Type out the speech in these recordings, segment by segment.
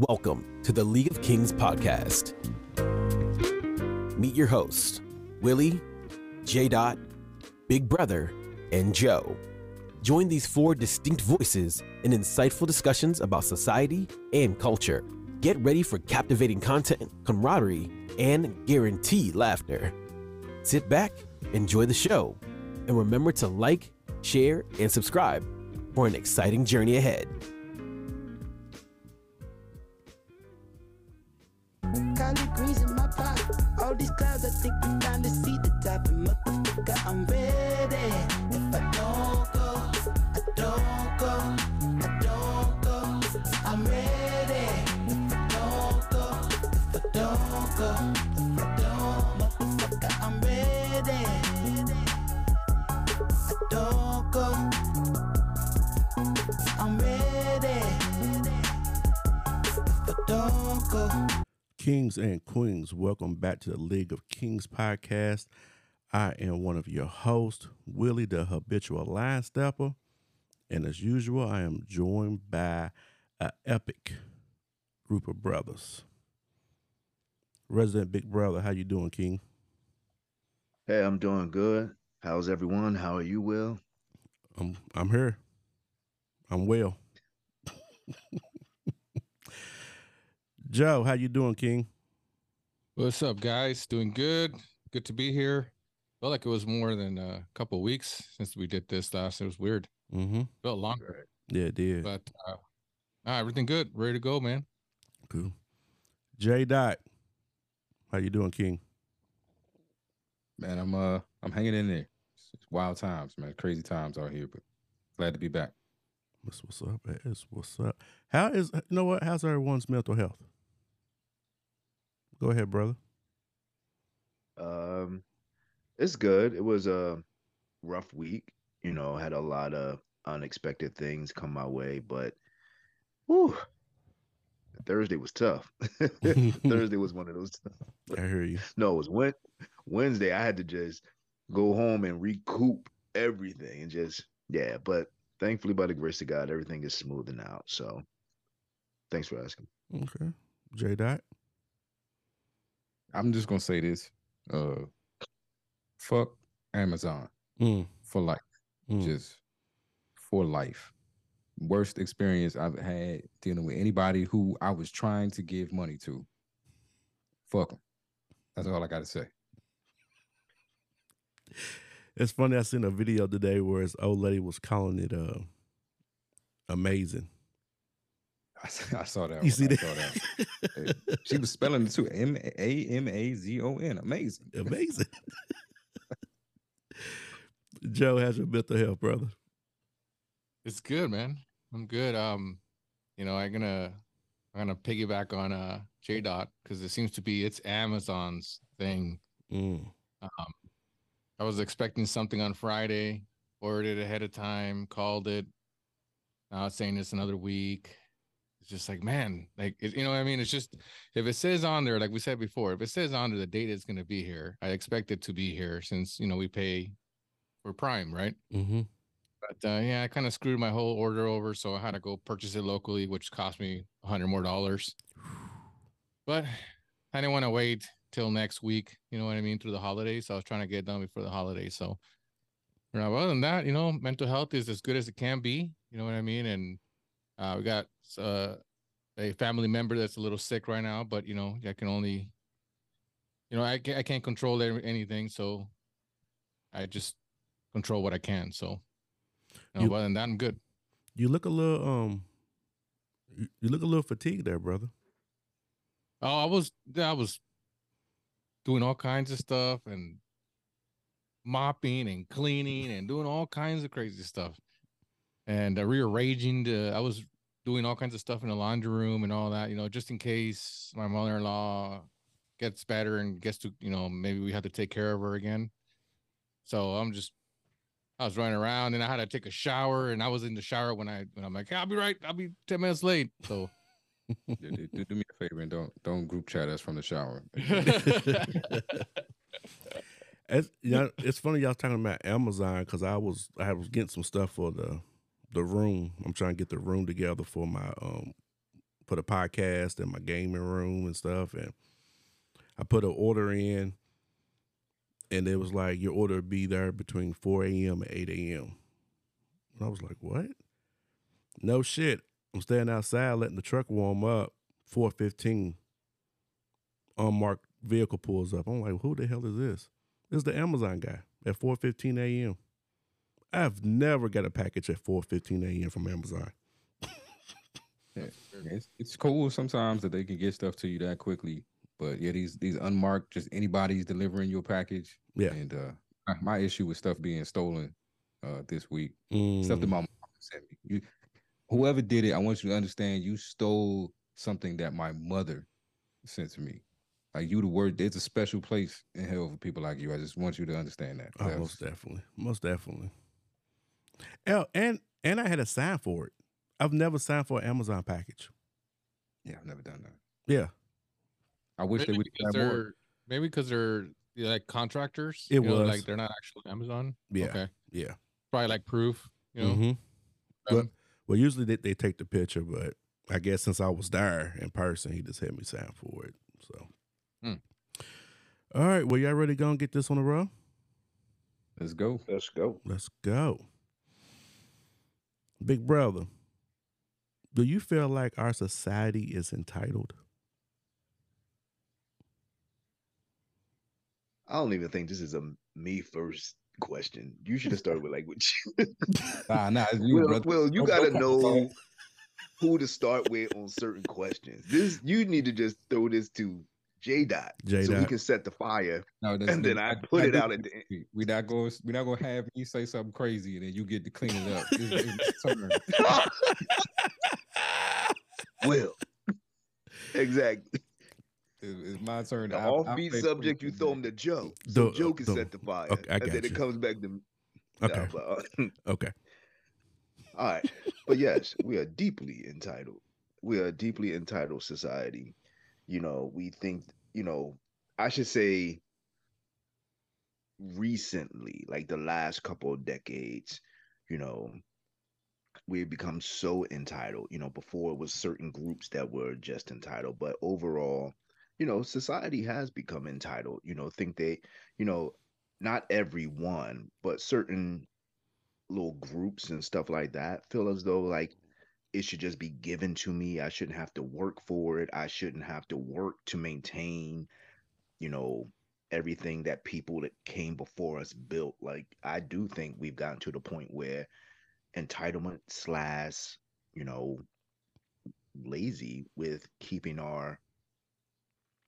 Welcome to the League of Kings podcast. Meet your hosts, Willie, J. Dot, Big Brother, and Joe. Join these four distinct voices in insightful discussions about society and culture. Get ready for captivating content, camaraderie, and guaranteed laughter. Sit back, enjoy the show, and remember to like, share, and subscribe for an exciting journey ahead. To the League of Kings podcast. I am one of your hosts, Willie, the habitual line stepper. And as usual, I am joined by an epic group of brothers. Resident Big Brother, how you doing, King? Hey, I'm doing good. How's everyone? How are you, Will? I'm I'm here. I'm well. Joe, how you doing, King? What's up, guys? Doing good. Good to be here. Felt like it was more than a couple weeks since we did this last. It was weird. Mm-hmm. Felt longer, Yeah, it did. but uh, ah, everything good. Ready to go, man. Cool. J Dot, how you doing, King? Man, I'm uh I'm hanging in there. It's it's wild times, man. Crazy times out here, but glad to be back. That's what's up. That's what's up. How is you know what? How's everyone's mental health? Go ahead, brother. Um, it's good. It was a rough week. You know, had a lot of unexpected things come my way, but whew, Thursday was tough. Thursday was one of those. I hear you. No, it was Wed- Wednesday. I had to just go home and recoup everything and just yeah. But thankfully, by the grace of God, everything is smoothing out. So, thanks for asking. Okay. J Dot. I'm just gonna say this. Uh fuck Amazon Mm, for life. mm. Just for life. Worst experience I've had dealing with anybody who I was trying to give money to. Fuck them. That's all I gotta say. It's funny. I seen a video today where this old lady was calling it uh amazing. I, s- I saw that. You one. see I that? saw that. She was spelling it too. M A M A Z O N. Amazing. amazing. Joe, how's your mental health, brother? It's good, man. I'm good. Um, you know, I'm gonna I'm gonna piggyback on uh J Dot because it seems to be it's Amazon's thing. Mm, Um, I was expecting something on Friday, ordered it ahead of time, called it. Now it's saying it's another week. It's just like, man, like you know what I mean? It's just if it says on there, like we said before, if it says on there the data is gonna be here, I expect it to be here since you know we pay for Prime, right? mm-hmm. But uh, yeah, I kind of screwed my whole order over, so I had to go purchase it locally, which cost me a hundred more dollars. But I didn't want to wait till next week. You know what I mean? Through the holidays, so I was trying to get it done before the holidays. So, you know, other than that, you know, mental health is as good as it can be. You know what I mean? And uh, we got uh, a family member that's a little sick right now, but you know, I can only, you know, I can't, I can't control anything, so I just control what I can. So, you know, You- other than that, I'm good. You look a little um. You you look a little fatigued there, brother. Oh, I was I was doing all kinds of stuff and mopping and cleaning and doing all kinds of crazy stuff and uh, rearranging the I was doing all kinds of stuff in the laundry room and all that, you know, just in case my mother-in-law gets better and gets to, you know, maybe we have to take care of her again. So I'm just I was running around and I had to take a shower and I was in the shower when I when I'm like, hey, I'll be right, I'll be 10 minutes late. So do, do- do- do me a favor and don't don't group chat us from the shower. It's, you know, it's funny y'all talking about Amazon because I was I was getting some stuff for the the room. I'm trying to get the room together for my um for the podcast and my gaming room and stuff. And I put an order in, and it was like your order would be there between 4 a.m. and 8 a.m. And I was like, what? No shit. I'm standing outside letting the truck warm up. 415. Unmarked vehicle pulls up. I'm like, who the hell is this? This is the Amazon guy at 4:15 a.m. I've never got a package at 4:15 a.m. from Amazon. Yeah, it's, it's cool sometimes that they can get stuff to you that quickly. But yeah, these these unmarked, just anybody's delivering your package. Yeah. And uh my- issue with stuff being stolen uh this week. Stuff that Mm, my mom sent me. You whoever did it, I want you to understand you stole something that my mother sent to me. Like you the word there's a special place in hell for people like you. I just want you to understand that. oh, most definitely, most definitely. Oh, and and I had to sign for it. I've never signed for an Amazon package. yeah, I've never done that. Yeah, I wish they Maybe would because have more. they're maybe because they're yeah, like contractors. It you know, was. like they're not actually Amazon. yeah, Okay. yeah. Probably like proof. You know. Mhm. Well, um, well, usually they, they take the picture, but I guess since I was there in person, he just had me sign for it. So, Hmm. all right. Well, y'all ready to go and get this on the road? Let's go. Let's go. Let's go. Big brother, do you feel like our society is entitled? I don't even think this is a me first question. You should have started with like, what you, Nah, nah, it's you, well, well, you gotta know who to start with on certain questions. This you need to just throw this to J Dot J so he Dot. can set the fire, No, that's, and then I put it out at the end. We not going. We not going to have me say something crazy, and then you get to clean it up. It's, it's my turn. Will exactly It's, it's my turn. the I- I'll offbeat say subject. You throw and him to Joe, so The- Joe can the- set the fire, okay, I and then got it comes back to. Okay. No, but, uh, Okay. All right. But yes, we are deeply entitled. We are a deeply entitled society. You know, we think, you know, I should say recently, like the last couple of decades, you know, we've become so entitled. You know, before it was certain groups that were just entitled, but overall, you know, society has become entitled. You know, think they, you know, not everyone, but certain little groups and stuff like that feel as though like it should just be given to me. I shouldn't have to work for it. I shouldn't have to work to maintain, you know, everything that people that came before us built. Like I do think we've gotten to the point where entitlement slash, you know, lazy with keeping our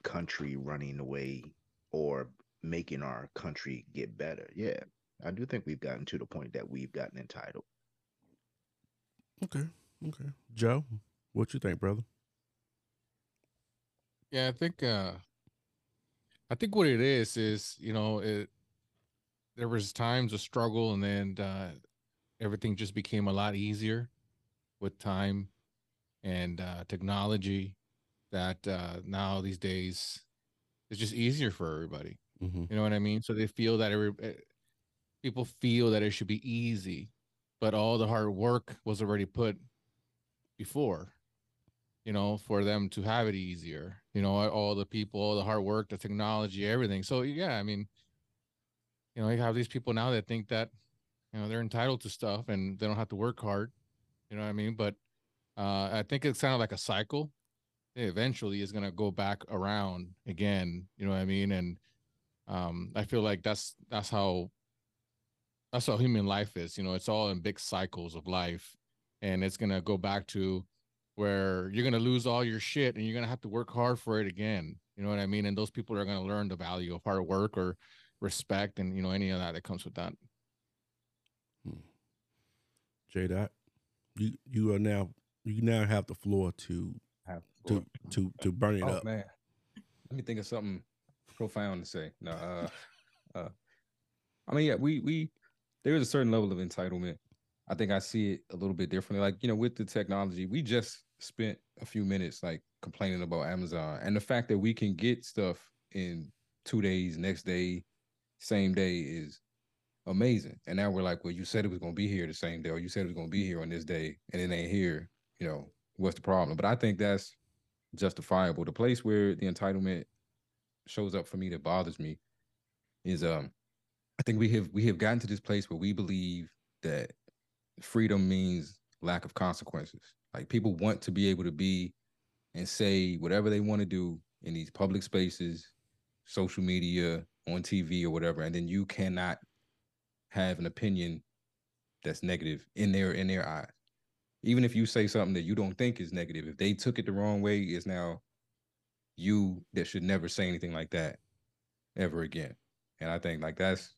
country running the way or making our country get better. Yeah. I do think we've gotten to the point that we've gotten entitled. Okay. Okay. Joe, what you think, brother? Yeah, I think uh I think what it is is, you know, it there was times of struggle and then uh everything just became a lot easier with time and uh technology that uh now these days it's just easier for everybody. Mm-hmm. You know what I mean? So they feel that every eh, people feel that it should be easy, but all the hard work was already put before. You know, for them to have it easier. You know, all the people, all the hard work, the technology, everything. So yeah, I mean, you know, you have these people now that think that, you know, they're entitled to stuff and they don't have to work hard. You know what I mean? But uh, I think it's kind of like a cycle. It eventually is gonna go back around again. You know what I mean? And um i feel like that's that's how that's how human life is you know it's all in big cycles of life and it's gonna go back to where you're gonna lose all your shit and you're gonna have to work hard for it again you know what i mean and those people are gonna learn the value of hard work or respect and you know any of that that comes with that J Dot, you you are now you now have the floor to Have to four. to to burn it Oh up. man, let me think of something profound to say. No, uh, uh, I mean, yeah, we we there is a certain level of entitlement. I think I see it a little bit differently. Like you know, with the technology, we just spent a few minutes like complaining about Amazon and the fact that we can get stuff in two days, next day, same day is amazing. And now we're like, well, you said it was gonna be here the same day, or you said it was gonna be here on this day, and it ain't here. You know, what's the problem. But I think that's justifiable. The place where the entitlement shows up for me that bothers me is um I think we have we have gotten to this place where we believe that freedom means lack of consequences. Like people want to be able to be and say whatever they want to do in these public spaces, social media, on TV or whatever, and then you cannot have an opinion that's negative in their in their eyes. Even if you say something that you don't think is negative, if they took it the wrong way, it's now you that should never say anything like that ever again. And I think like that's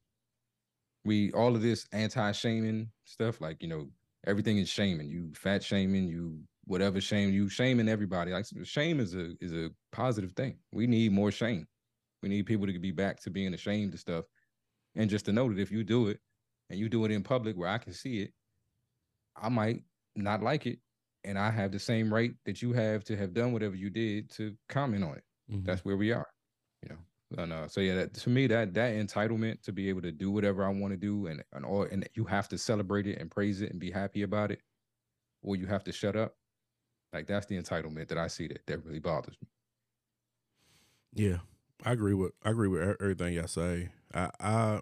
we all of this anti-shaming stuff, like you know, everything is shaming. You fat shaming, you whatever shame, you shaming everybody. Like shame is a is a positive thing. We need more shame. We need people to be back to being ashamed of stuff. And just to know that if you do it and you do it in public where I can see it, I might not like it. And I have the same right that you have to have done whatever you did to comment on it. Mm-hmm. That's where we are. You know. And uh, so yeah, that, to me, that that entitlement to be able to do whatever I want to do, and and all, and you have to celebrate it and praise it and be happy about it, or you have to shut up. Like that's the entitlement that I see that that really bothers me. Yeah, I agree with I agree with everything y'all say. I I,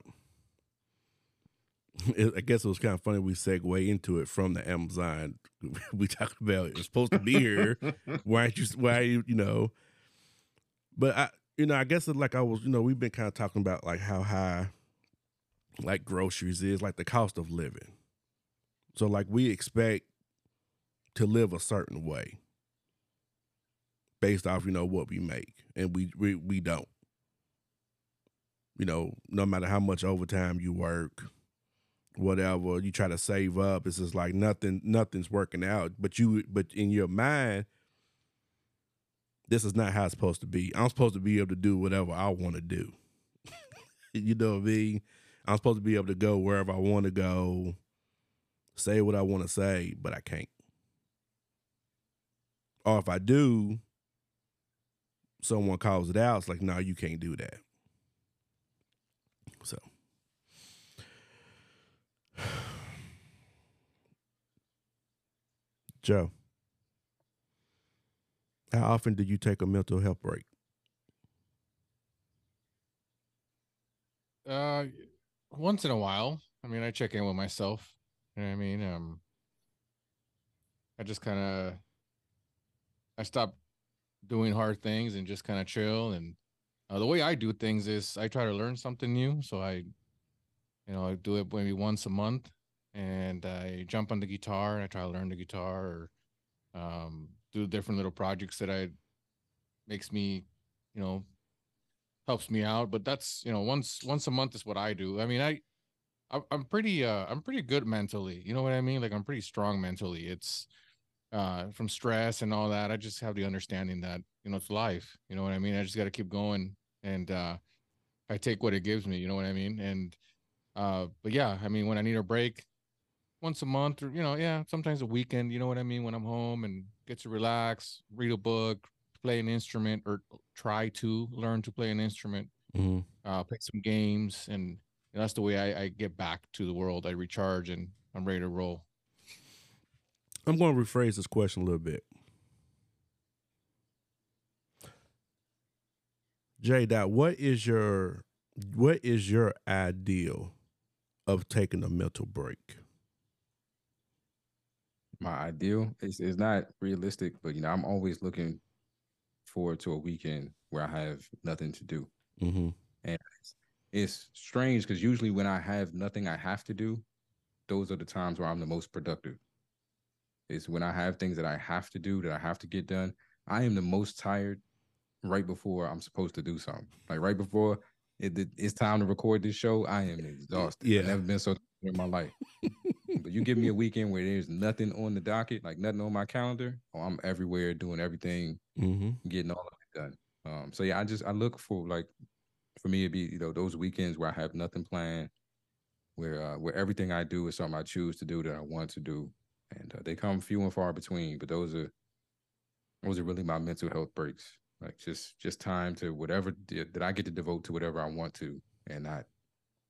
I guess it was kind of funny we segue into it from the Amazon. we talked about it was supposed to be here. why aren't you? Why you? You know. But I, you know, I guess like I was, you know, we've been kind of talking about like how high, like groceries is, like the cost of living. So like we expect to live a certain way based off you know what we make and we we, we don't you know no matter how much overtime you work whatever you try to save up it's just like nothing nothing's working out but you but in your mind this is not how it's supposed to be. I'm supposed to be able to do whatever i want to do. You know what i mean? I'm supposed to be able to go wherever i want to go say what i want to say but i can't. Or if i do someone calls it out, it's like, no, you can't do that. So, Joe, how often do you take a mental health break? Uh, once in a while. I mean, I check in with myself. You know I mean? Um, I just kind of I stop doing hard things and just kind of chill. And uh, the way I do things is I try to learn something new. So I, you know, I do it maybe once a month, and I jump on the guitar and I try to learn the guitar or um, do different little projects that I makes me, you know, helps me out. But that's you know once once a month is what I do. I mean I. I'm pretty uh I'm pretty good mentally. You know what I mean? Like I'm pretty strong mentally. It's uh, from stress and all that. I just have the understanding that you know it's life. You know what I mean? I just got to keep going, and uh, I take what it gives me. You know what I mean? And uh, but yeah, I mean when I need a break, once a month or you know, yeah, sometimes a weekend. You know what I mean? When I'm home and get to relax, read a book, play an instrument, or try to learn to play an instrument, mm-hmm. uh, play some games, and that's the way I, I get back to the world. I recharge and I'm ready to roll. I'm going to rephrase this question a little bit. J dot, what is your what is your ideal of taking a mental break? My ideal is is not realistic, but you know, I'm always looking forward to a weekend where I have nothing to do. Mm-hmm. And it's, it's strange because usually when I have nothing I have to do, those are the times where I'm the most productive it's when I have things that I have to do that I have to get done. I am the most tired right before I'm supposed to do something. Like right before it, it's time to record this show, I am exhausted. Yeah, I've never been so in my life. you give me a weekend where there's nothing on the docket, like nothing on my calendar, or I'm everywhere doing everything, mm-hmm. getting all of it done. Um, so yeah, I just I look for like for me it'd be you know those weekends where I have nothing planned, where uh, where everything I do is something I choose to do that I want to do, and uh, they come few and far between. But those are those are really my mental health breaks. Like just just time to whatever that I get to devote to whatever I want to, and not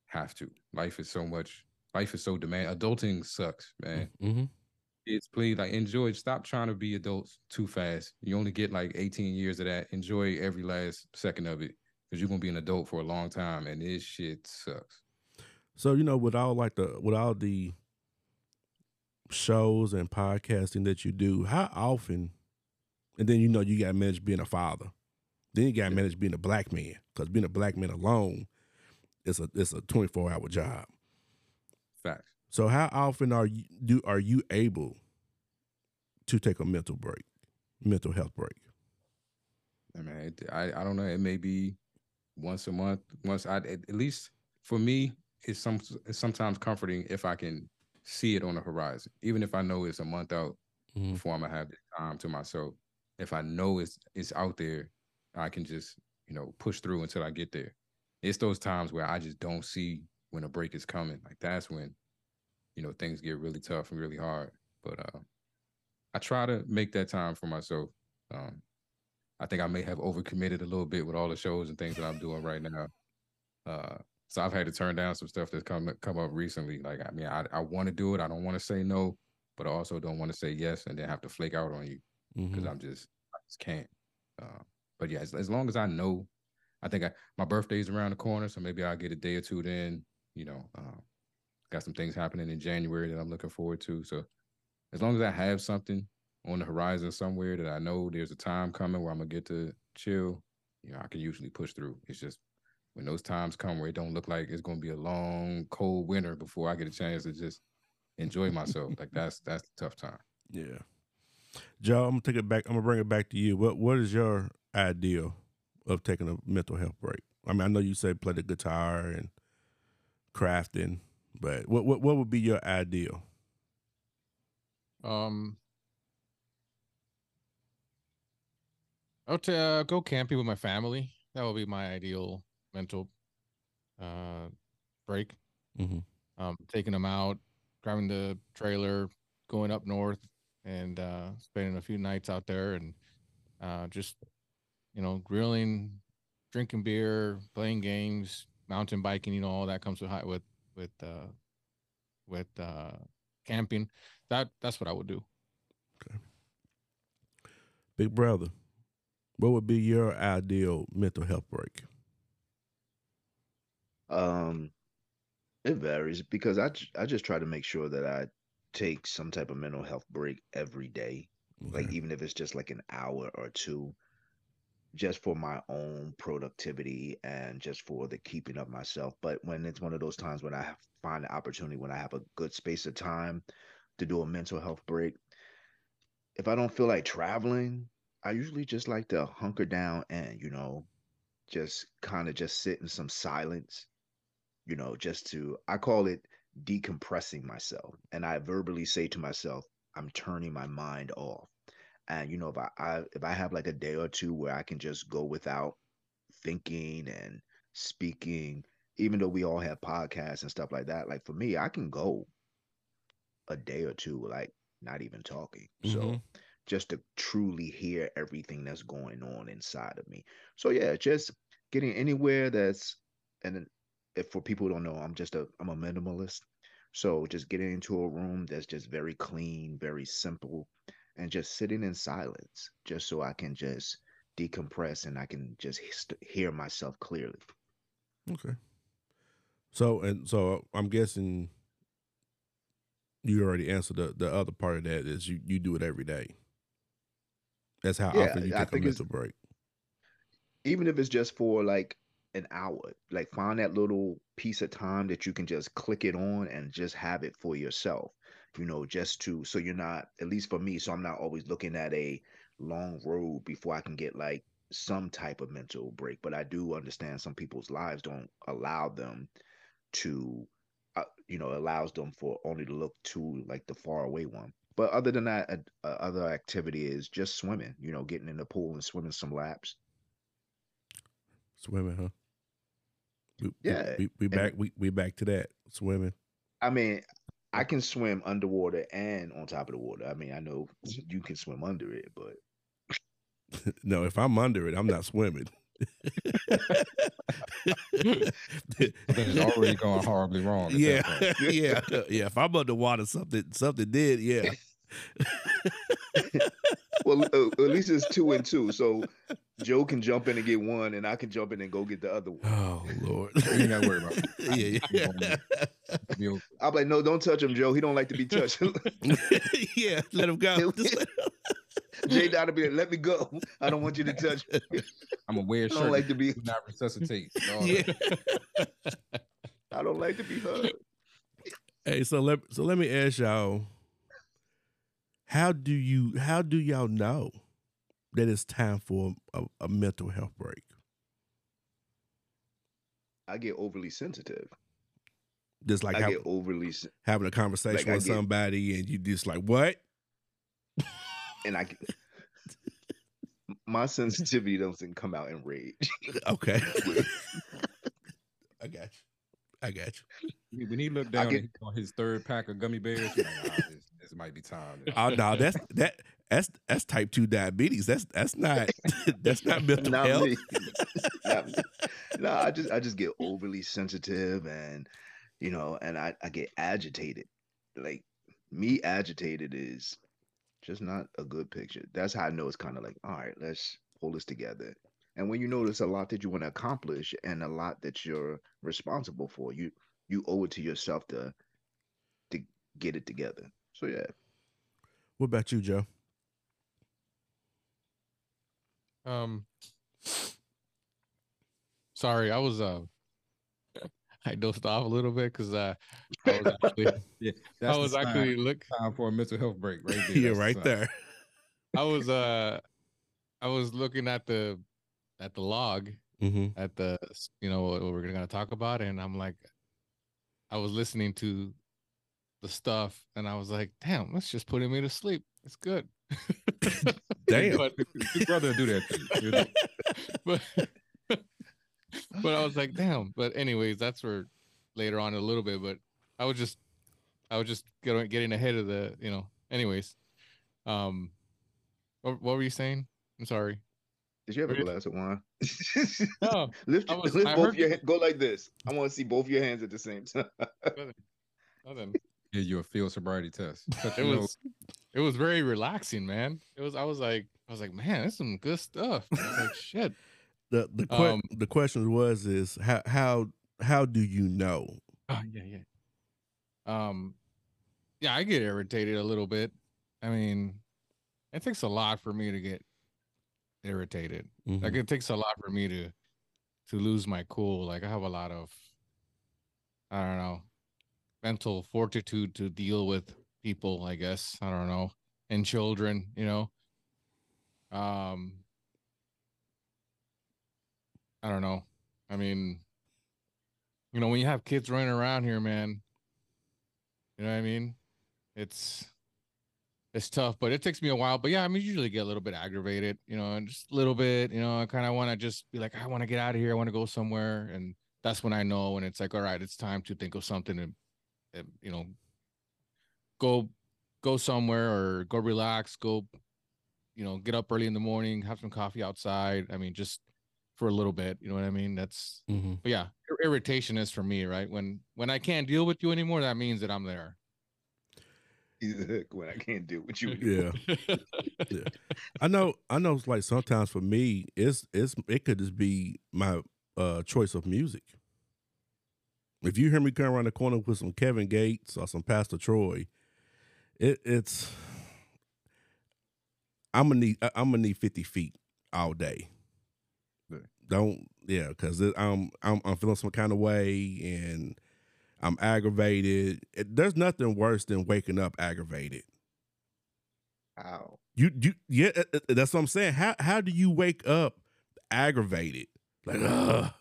have to. Life is so much. Life is so demand. Adulting sucks, man. Mm-hmm. kids, please like enjoy. Stop trying to be adults too fast. You only get like 18 years of that. Enjoy every last second of it because you're gonna be an adult for a long time, and this shit sucks. So you know, with all like the with all the shows and podcasting that you do, how often? And then you know you got to manage being a father. Then you got to manage being a black man because being a black man alone is a it's a 24 hour job. Facts. So how often are you do are you able to take a mental break, mental health break? I mean, it, I I don't know. It may be once a month. Once I at, least for me, it's some it's sometimes comforting if I can see it on the horizon, even if I know it's a month out Mhm. before I'm gonna have the time to myself. If I know it's it's out there, I can just you know push through until I get there. It's those times where I just don't see when a break is coming. Like that's when you know things get really tough and really hard. But uh, I try to make that time for myself. Um, I think I may have overcommitted a little bit with all the shows and things that I'm doing right now. Uh, so I've had to turn down some stuff that's come come up recently. Like I mean, I I want to do it. I don't want to say no, but I also don't want to say yes and then have to flake out on you because Mhm. I'm just I just can't. Uh, but yeah, as, as long as I know, I think I, my birthday's around the corner, so maybe I'll get a day or two then. You know, uh, got some things happening in January that I'm looking forward to. So as long as I have something on the horizon somewhere that I know there's a time coming where I'm gonna get to chill, you know, I can usually push through. It's just when those times come where it don't look like it's gonna be a long, cold winter before I get a chance to just enjoy myself. like that's that's the tough time. Yeah. Joe, I'm gonna take it back. I'm gonna bring it back to you. What What is your ideal of taking a mental health break? I mean, I know you say play the guitar and crafting, but what what what would be your ideal? Um, I would uh, go camping with my family. That would be my ideal mental uh break. Mhm. Um, taking them out, driving the trailer, going up north, and uh, spending a few nights out there, and uh, just you know, grilling, drinking beer, playing games, mountain biking. You know, all that comes with hi- with with uh, with uh, camping. That that's what I would do. Big brother, what would be your ideal mental health break? Um, it varies because I I just try to make sure that I take some type of mental health break every day, like even if it's just like an hour or two, just for my own productivity and just for the keeping of myself. But when it's one of those times when I find the opportunity when I have a good space of time to do a mental health break, if I don't feel like traveling, I usually just like to hunker down and you know just kind of just sit in some silence you know, just to, I call it decompressing myself. And I verbally say to myself, I'm turning my mind off. And, you know, if I, I if I have like a day or two where I can just go without thinking and speaking, even though we all have podcasts and stuff like that, like for me, I can go a day or two, like not even talking. So Mhm. just to truly hear everything that's going on inside of me. So yeah, just getting anywhere that's and if for people who don't know, I'm just a I'm a minimalist. So just getting into a room that's just very clean, very simple, and just sitting in silence, just so I can just decompress and I can just he- hear myself clearly. Okay. So and so I'm guessing you already answered the the other part of that is you you do it every day. That's how Yeah, often you take a mental break. even if it's just for like an hour, like find that little piece of time that you can just click it on and just have it for yourself, you know, just to so you're not, at least for me, so I'm not always looking at a long road before I can get like some type of mental break. But I do understand some people's lives don't allow them to, uh, you know, allows them for only to look to like the far away one. But other than that, uh, other activity is just swimming, you know, getting in the pool and swimming some laps. Swimming, huh? We, we- Yeah, We, we and- back we, we back to that. Swimming. I mean, I can swim underwater and on top of the water. I mean, I know mm-hmm. you can swim under it, but no, if I'm under it, I'm not swimming. it's already going horribly wrong. yeah, yeah, yeah. If I'm underwater, something something did. Yeah, well, uh, at least it's two and two, so Joe can jump in and get one, and I can jump in and go get the other one. Oh Lord. You ain't gotta worry about yeah, yeah. You'll- I'm like, no, don't touch him, Joe. He don't like to be touched. yeah, let him go. Just let- Jay Donna be like, let me go. I don't want you to touch me. I'm gonna wear a I shirt. don't like to be. do not resuscitate. All yeah. I don't like to be hugged. Hey, so let so let me ask y'all, how do you how do y'all know that it's time for a, a mental health break? I get overly sensitive. Just like I have- get overly, having a conversation like with get- somebody and you just like what? and I. get- My sensitivity doesn't come out in rage. Okay. I got you. I got you. When he looked down get- on his third pack of gummy bears, he's like, "Ah, this, this might be time. Oh no, that's that that's that's type two diabetes. That's that's not that's not mental not health. me. not me. No, I just I just get overly sensitive and you know, and I, I get agitated. Like me agitated is just not a good picture. That's how I know it's kind of like, all right, let's pull this together. And when you notice a lot that you want to accomplish and a lot that you're responsible for, you you owe it to yourself to to get it together. So yeah. What about you, Joe? Um, sorry, I was uh, I dozed off a little bit because uh, I was actually, Yeah, I was actually look, time for a mental health break, right there. Yeah, That's the right there. I was uh, I was looking at the at the log hmm at the you know what we're gonna talk about, and I'm like, I was listening to the stuff, and I was like, damn, that's just putting me to sleep. It's good. Damn. But- Your brother will do that to you. He'll but but I was like, damn. But anyways, that's for later on a little bit. But I was just I was just getting getting ahead of the you know. Anyways, um, what, what were you saying? I'm sorry. Did you have a Really? glass of wine? No, lift was- lift both heard your you- go like this. I want to see both your hands at the same time. nothing. Give you a field sobriety test. It your was it was very relaxing, man. It was. I was like, I was like, man, that's some good stuff. Like, shit. The the que- Um, the question was is how how how do you know? Oh yeah, yeah. Um, yeah, I get irritated a little bit. I mean, it takes a lot for me to get irritated. Like Mhm. it takes a lot for me to to lose my cool. Like I have a lot of I don't know mental fortitude to deal with people. I guess I don't know and children. You know. Um. I don't know. I mean, you know, when you have kids running around here, man, you know what I mean? It's it's tough, but it takes me a while. But yeah, I mean, usually get a little bit aggravated, you know, and just a little bit, you know, I kind of want to just be like, I want to get out of here. I want to go somewhere. And that's when I know when it's like, all right, it's time to think of something and, and you know, go go somewhere or go relax, go, you know, get up early in the morning, have some coffee outside. I mean, just for a little bit, you know what I mean? That's Mhm. but yeah, ir- irritation is for me, right? When when I can't deal with you anymore, that means that I'm there. when I can't deal with you. Yeah. I know I know it's like sometimes for me it's it's it could just be my uh choice of music. If you hear me come around the corner with some Kevin Gates or some Pastor Troy, it it's I'm gonna need I'm gonna need 50 feet all day. Yeah. Don't yeah, because I'm I'm I'm feeling some kind of way and I'm aggravated. It, there's nothing worse than waking up aggravated. Ow. You you yeah, uh, uh, that's what I'm saying. How how do you wake up aggravated? Like, ugh.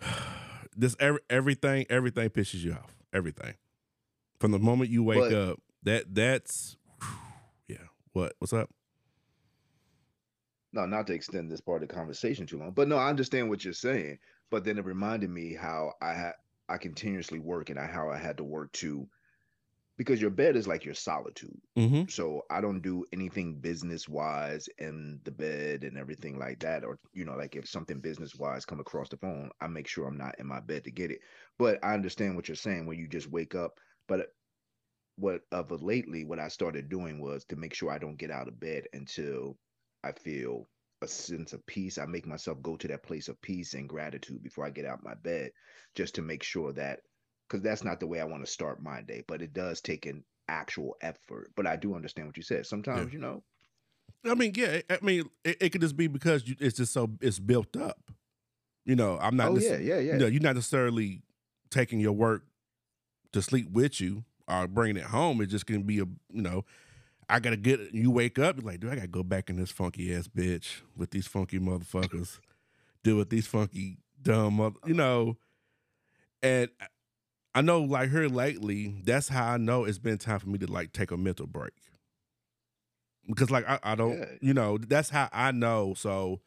this every, everything everything pisses you off. Everything from the moment you wake But- up. That that's yeah. What what's up? No, not to extend this part of the conversation too long, but no, I understand what you're saying. But then it reminded me how I had I continuously work and I, how I had to work too, because your bed is like your solitude. Mm-hmm. So I don't do anything business wise in the bed and everything like that. Or, you know, like if something business wise come across the phone, I make sure I'm not in my bed to get it. But I understand what you're saying when you just wake up. But what of lately, what I started doing was to make sure I don't get out of bed until I feel a sense of peace. I make myself go to that place of peace and gratitude before I get out my bed, just to make sure that because that's not the way I want to start my day. But it does take an actual effort. But I do understand what you said. Sometimes, you know, I mean, yeah. I mean, it, it could just be because you, it's just so it's built up. You know, I'm not. oh yeah, yeah, yeah. You know, you're not necessarily taking your work to sleep with you or bringing it home. It's just gonna be a you know. I gotta get you wake up you're like, do I gotta go back in this funky ass bitch with these funky motherfuckers, deal with these funky dumb mother, you know. And I- know, like here lately, that's how I know it's been time for me to like take a mental break. Because like I, I don't, Yeah. you know, that's how I know. So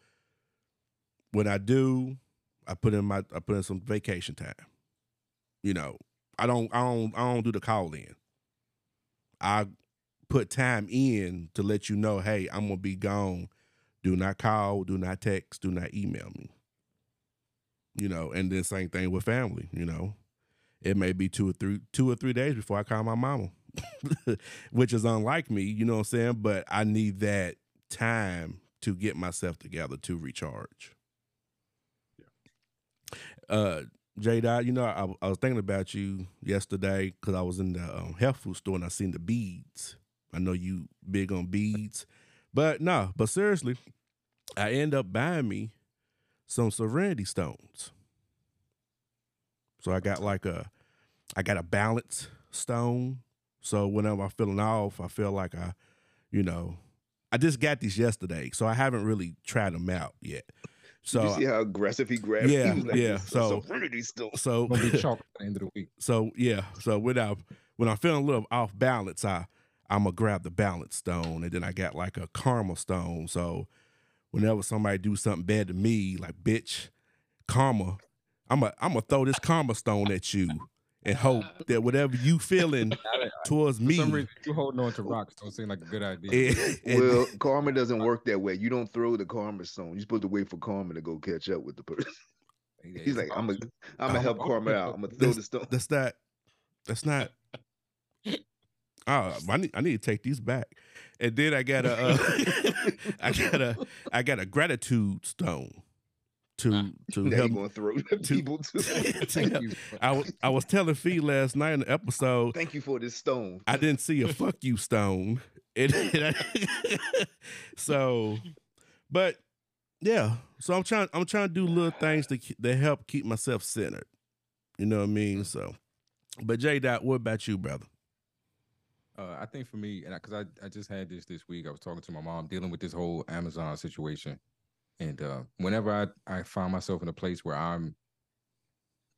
when I do, I put in my I put in some vacation time. You know, I don't I don't I don't do the call in. I put time in to let you know, hey, I'm gonna be gone. Do not call, do not text, do not email me. You know, and then same thing with family, you know. It may be two or three two or three days before I call my mama. Which is unlike me, you know what I'm saying? But I need that time to get myself together to recharge. Yeah. Uh J Dot, you know, I, I was thinking about you yesterday because I was in the um, health food store and I seen the beads. I know you big on beads, but no, but seriously, I end up buying me some Serenity stones. So I got like a, I got a balance stone. So whenever I'm feeling off, I feel like I, you know, I just got these yesterday, so I haven't really tried them out yet. So Did you see how aggressive he grabbed? Yeah, he like, yeah, so- Serenity Stone. so be chalk at the end of the week. So yeah, so when I when I'm feeling a little off balance, I I'm gonna grab the balance stone, and then I got like a karma stone. So whenever somebody do something bad to me, like bitch, karma, I'm a I'm gonna throw this karma stone at you and hope that whatever you feeling towards For me, some reason, you holding on to rocks don't seem like a good idea. and- and- Well, karma doesn't work that way. You don't throw the karma stone. You're supposed to wait for karma to go catch up with the person. He's like, I'm gonna, I'm gonna help karma out. I'm gonna throw the stone. that's not that's not. Oh, I need I need to take these back, and then I got a uh, I got a I got a gratitude stone to to help you gonna throw to- people too. to Thank help- you. I was I was telling Fee last night in the episode Thank you for this stone. I didn't see a fuck you stone. It, it- so, but yeah. So I'm trying. I'm trying to do little things to ke- that help keep myself centered. You know what I mean? So, but J Dot, what about you, brother? Uh, I think for me, and because I, I just had this this week, I was talking to my mom dealing with this whole Amazon situation, and uh, whenever I I find myself in a place where I'm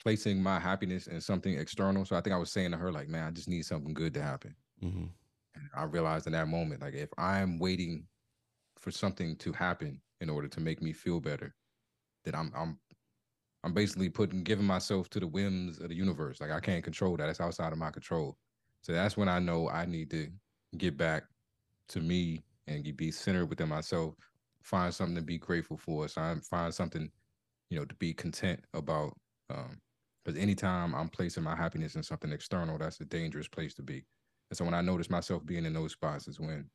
placing my happiness in something external, so I think I was saying to her like, man, I just need something good to happen. Mm-hmm. And I realized in that moment, like if I'm waiting for something to happen in order to make me feel better, that I'm I'm I'm basically putting giving myself to the whims of the universe. Like I can't control that. It's outside of my control. So that's when I know I need to get back to me and be centered within myself, find something to be grateful for. So I find something, you know, to be content about. Um, because anytime I'm placing my happiness in something external, that's a dangerous place to be. And so when I notice myself being in those spots is when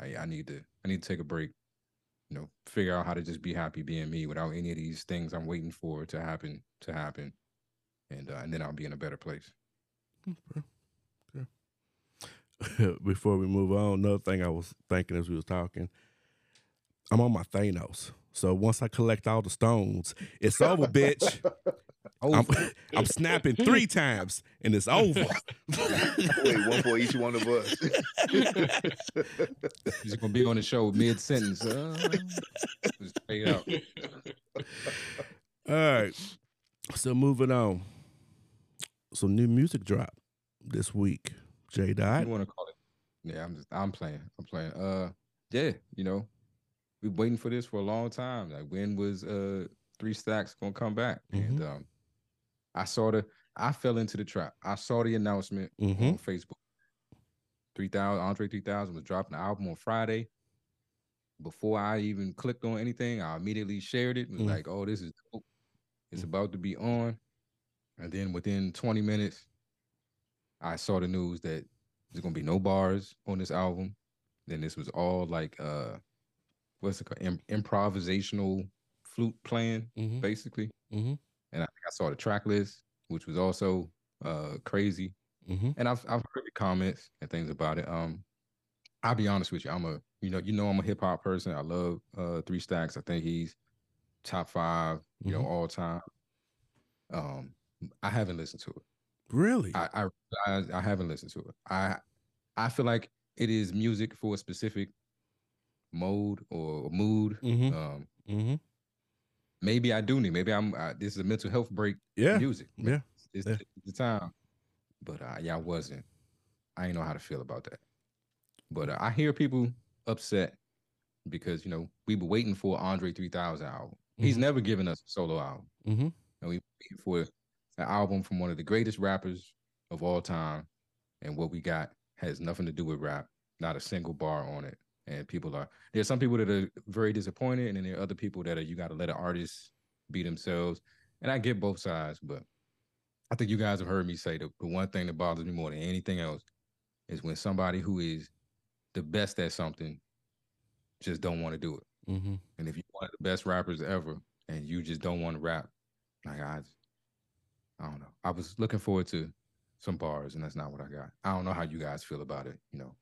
like I need to I need to take a break, you know, figure out how to just be happy being me without any of these things I'm waiting for to happen to happen. And uh, and then I'll be in a better place. Before we move on, another thing I was thinking as we was talking, I'm on my Thanos. So once I collect all the stones, it's over, bitch. I'm, I'm snapping three times and it's over. Wait, one for each one of us. He's gonna be on the show mid sentence. Uh, just out. All right. So moving on. Some new music drop this week. J Dot. you want to call it? Yeah, I'm just I'm playing. I'm playing. Uh, yeah, you know, we've waiting for this for a long time. Like when was uh Three Stacks gonna come back? And um, I saw the I fell into the trap. I saw the announcement Mhm. on Facebook. Three thousand Andre three thousand was dropping the album on Friday. Before I even clicked on anything, I immediately shared it. Was Mm. like, "Oh, this is dope. It's about to be on." And then within 20 minutes, I saw the news that there's gonna be no bars on this album. Then this was all like uh what's it called? Im- improvisational flute playing, Mhm. basically. Mhm. And I think I saw the track list, which was also uh crazy. Mm-hmm. And I've I've heard the comments and things about it. Um, I'll be honest with you. I'm a you know you know I'm a hip hop person. I love uh Three Stacks. I think he's top five, you know, Mhm. all time. Um, I haven't listened to it. Really? I, I I I haven't listened to it. I I feel like it is music for a specific mode or mood. Mhm. Um, mm-hmm. maybe I do need. Maybe I'm. Uh, this is a mental health break. Yeah. music. Yeah. It's Yeah. the time. But uh, yeah, I wasn't. I didn't know how to feel about that. But uh, I hear people upset because you know we were waiting for Andre 3000 album. He's Mhm. never given us a solo album, Mm-hmm. and we waiting for an album from one of the greatest rappers of all time. And what we got has nothing to do with rap. Not a single bar on it. And people are there's some people that are very disappointed, and then there are other people that are you got to let an artist be themselves. And I get both sides, but I think you guys have heard me say the, the one thing that bothers me more than anything else is when somebody who is the best at something just don't want to do it. Mm-hmm. And if you're one of the best rappers ever and you just don't want to rap, like I, I don't know. I was looking forward to some bars, and that's not what I got. I don't know how you guys feel about it. You know,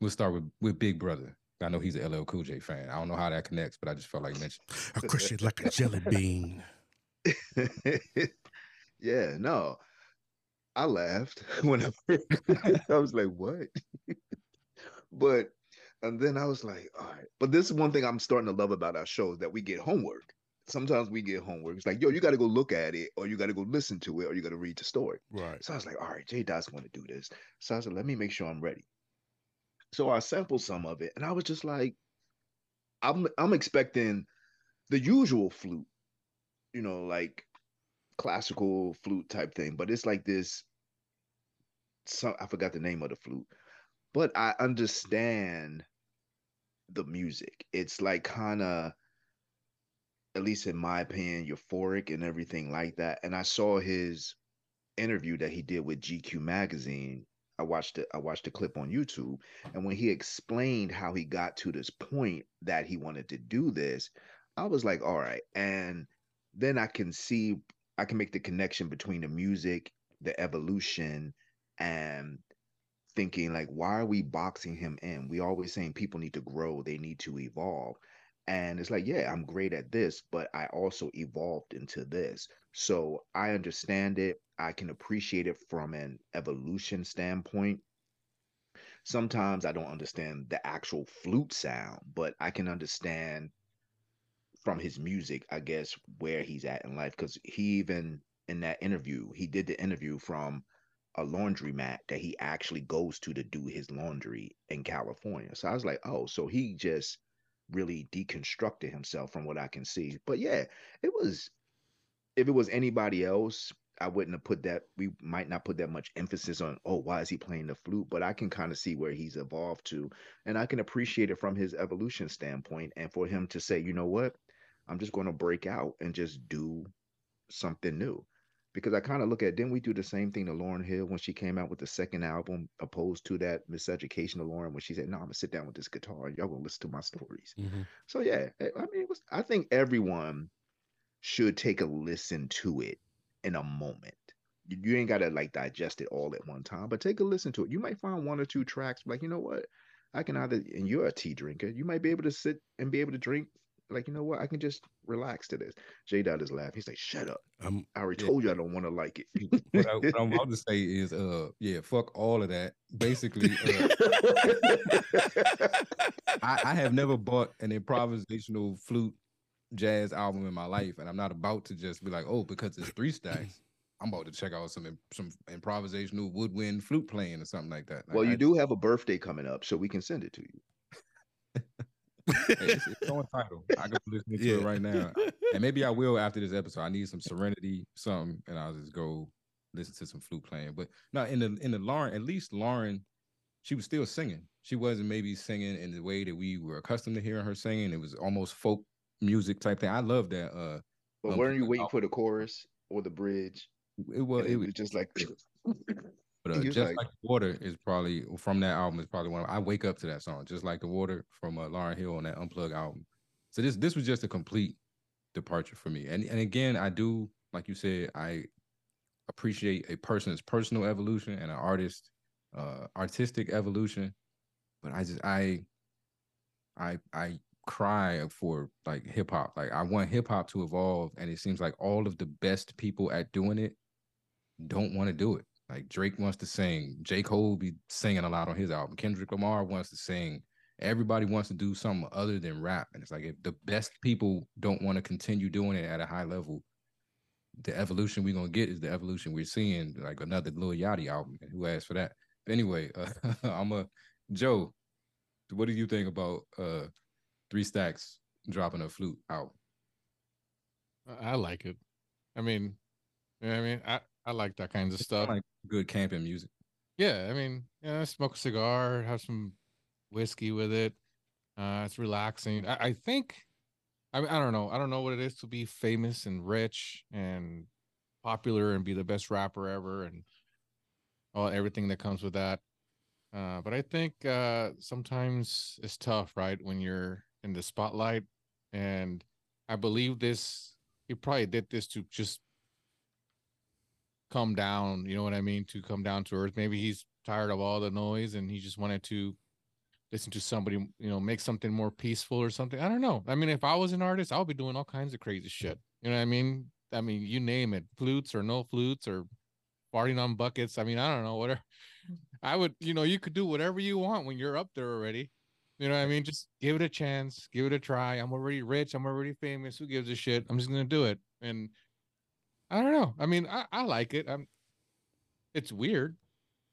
we'll start with with Big Brother. I know he's a LL Cool J fan. I don't know how that connects, but I just felt like mentioning. I crush it like a jelly bean. yeah, no. I laughed when I. I was like, what? but and then I was like, all right. But this is one thing I'm starting to love about our show is that we get homework. Sometimes we get homework. It's like, yo, you got to go look at it, or you got to go listen to it, or you got to read the story. Right. So I was like, all right, J Dot's going to do this. So I said, let me make sure I'm ready. So I sampled some of it, and I was just like, I'm I'm expecting the usual flute, you know, like classical flute type thing, but it's like this. So I forgot the name of the flute, but I understand the music. It's like kind of, at least in my opinion, euphoric and everything like that. And I saw his interview that he did with GQ magazine. I watched it. I watched the clip on YouTube, and when he explained how he got to this point that he wanted to do this, I was like, all right. And then I can see, I can make the connection between the music, the evolution, and thinking like, why are we boxing him in? We always saying people need to grow, they need to evolve. And it's like, yeah, I'm great at this, but I also evolved into this. So I understand it. I can appreciate it from an evolution standpoint. Sometimes I don't understand the actual flute sound, but I can understand from his music, I guess, where he's at in life. Because he even in that interview, he did the interview from a laundromat that he actually goes to to do his laundry in California. So I was like, oh, so he just really deconstructed himself from what I can see. But yeah, it was if it was anybody else, I wouldn't have put that we might not put that much emphasis on oh why is he playing the flute? But I can kind of see where he's evolved to and I can appreciate it from his evolution standpoint. And for him to say you know what? I'm just going to break out and just do something new because I kind of look at didn't we do the same thing to Lauryn Hill when she came out with the second album opposed to that miseducation of Lauryn when she said no I'm gonna sit down with this guitar and y'all gonna listen to my stories Mm-hmm. so yeah I mean it was I think everyone should take a listen to it in a moment. You, you ain't gotta like digest it all at one time, but take a listen to it. You might find one or two tracks like, you know what? I can either and you're a tea drinker, you might be able to sit and be able to drink like, you know what? I can just relax to this. J Dot is laughing. He's like, shut up. I'm I already Yeah. told you I don't want to like it. What, I, what I'm about to say is, uh, yeah, fuck all of that. Basically, uh, I, I have never bought an improvisational flute jazz album in my life, and I'm not about to just be like, oh, because it's three stacks. I'm about to check out some some improvisational woodwind flute playing or something like that. Well, you I- do have a birthday coming up, so we can send it to you. Hey, it's, it's on Tidal. I can listen to Yeah. it right now, and maybe I will after this episode. I need some serenity, something, and I'll just go listen to some flute playing. But no, in the in the Lauryn, at least Lauryn, she was still singing. She wasn't maybe singing in the way that we were accustomed to hearing her singing. It was almost folk music type thing. I love that. Uh, But Um, weren't you waiting for the chorus or the bridge? it was it it was was just like But uh, just like- like the water is probably from that album is probably one. Of, I wake up to that song, just like the water from uh, Lauryn Hill on that Unplugged album. So this this was just a complete departure for me. And and again, I do like you said, I appreciate a person's personal evolution and an artist uh artistic evolution. But I just I I I cry for like hip hop. Like I want hip hop to evolve, and it seems like all of the best people at doing it don't want to do it. Like Drake wants to sing, J. Cole be singing a lot on his album. Kendrick Lamar wants to sing. Everybody wants to do something other than rap, and it's like if the best people don't want to continue doing it at a high level, the evolution we're gonna get is the evolution we're seeing, like another Lil Yachty album. Who asked for that? Anyway, uh, I'm a Joe. What do you think about uh Three Stacks dropping a flute out? I like it. I mean, you know what I mean, I I like that kinds of stuff. Like good camping music. Yeah, I mean, yeah, smoke a cigar, have some whiskey with it. Uh, it's relaxing. I, I think, I mean, I don't know. I don't know what it is to be famous and rich and popular and be the best rapper ever and all everything that comes with that. Uh, but I think uh, sometimes it's tough, right? When you're in the spotlight, and I believe this. He probably did this to just come down, you know what I mean? To come down to earth. Maybe he's tired of all the noise and he just wanted to listen to somebody, you know, make something more peaceful or something. I don't know. I mean, if I was an artist, I would be doing all kinds of crazy shit. You know what I mean? I mean, you name it, flutes or no flutes or farting on buckets. I mean, I don't know, whatever. I would, you know, you could do whatever you want when you're up there already. You know what I mean? Just give it a chance, give it a try. I'm already rich, I'm already famous. Who gives a shit? I'm just gonna do it. And I don't know. I mean, I, I like it. I'm it's weird,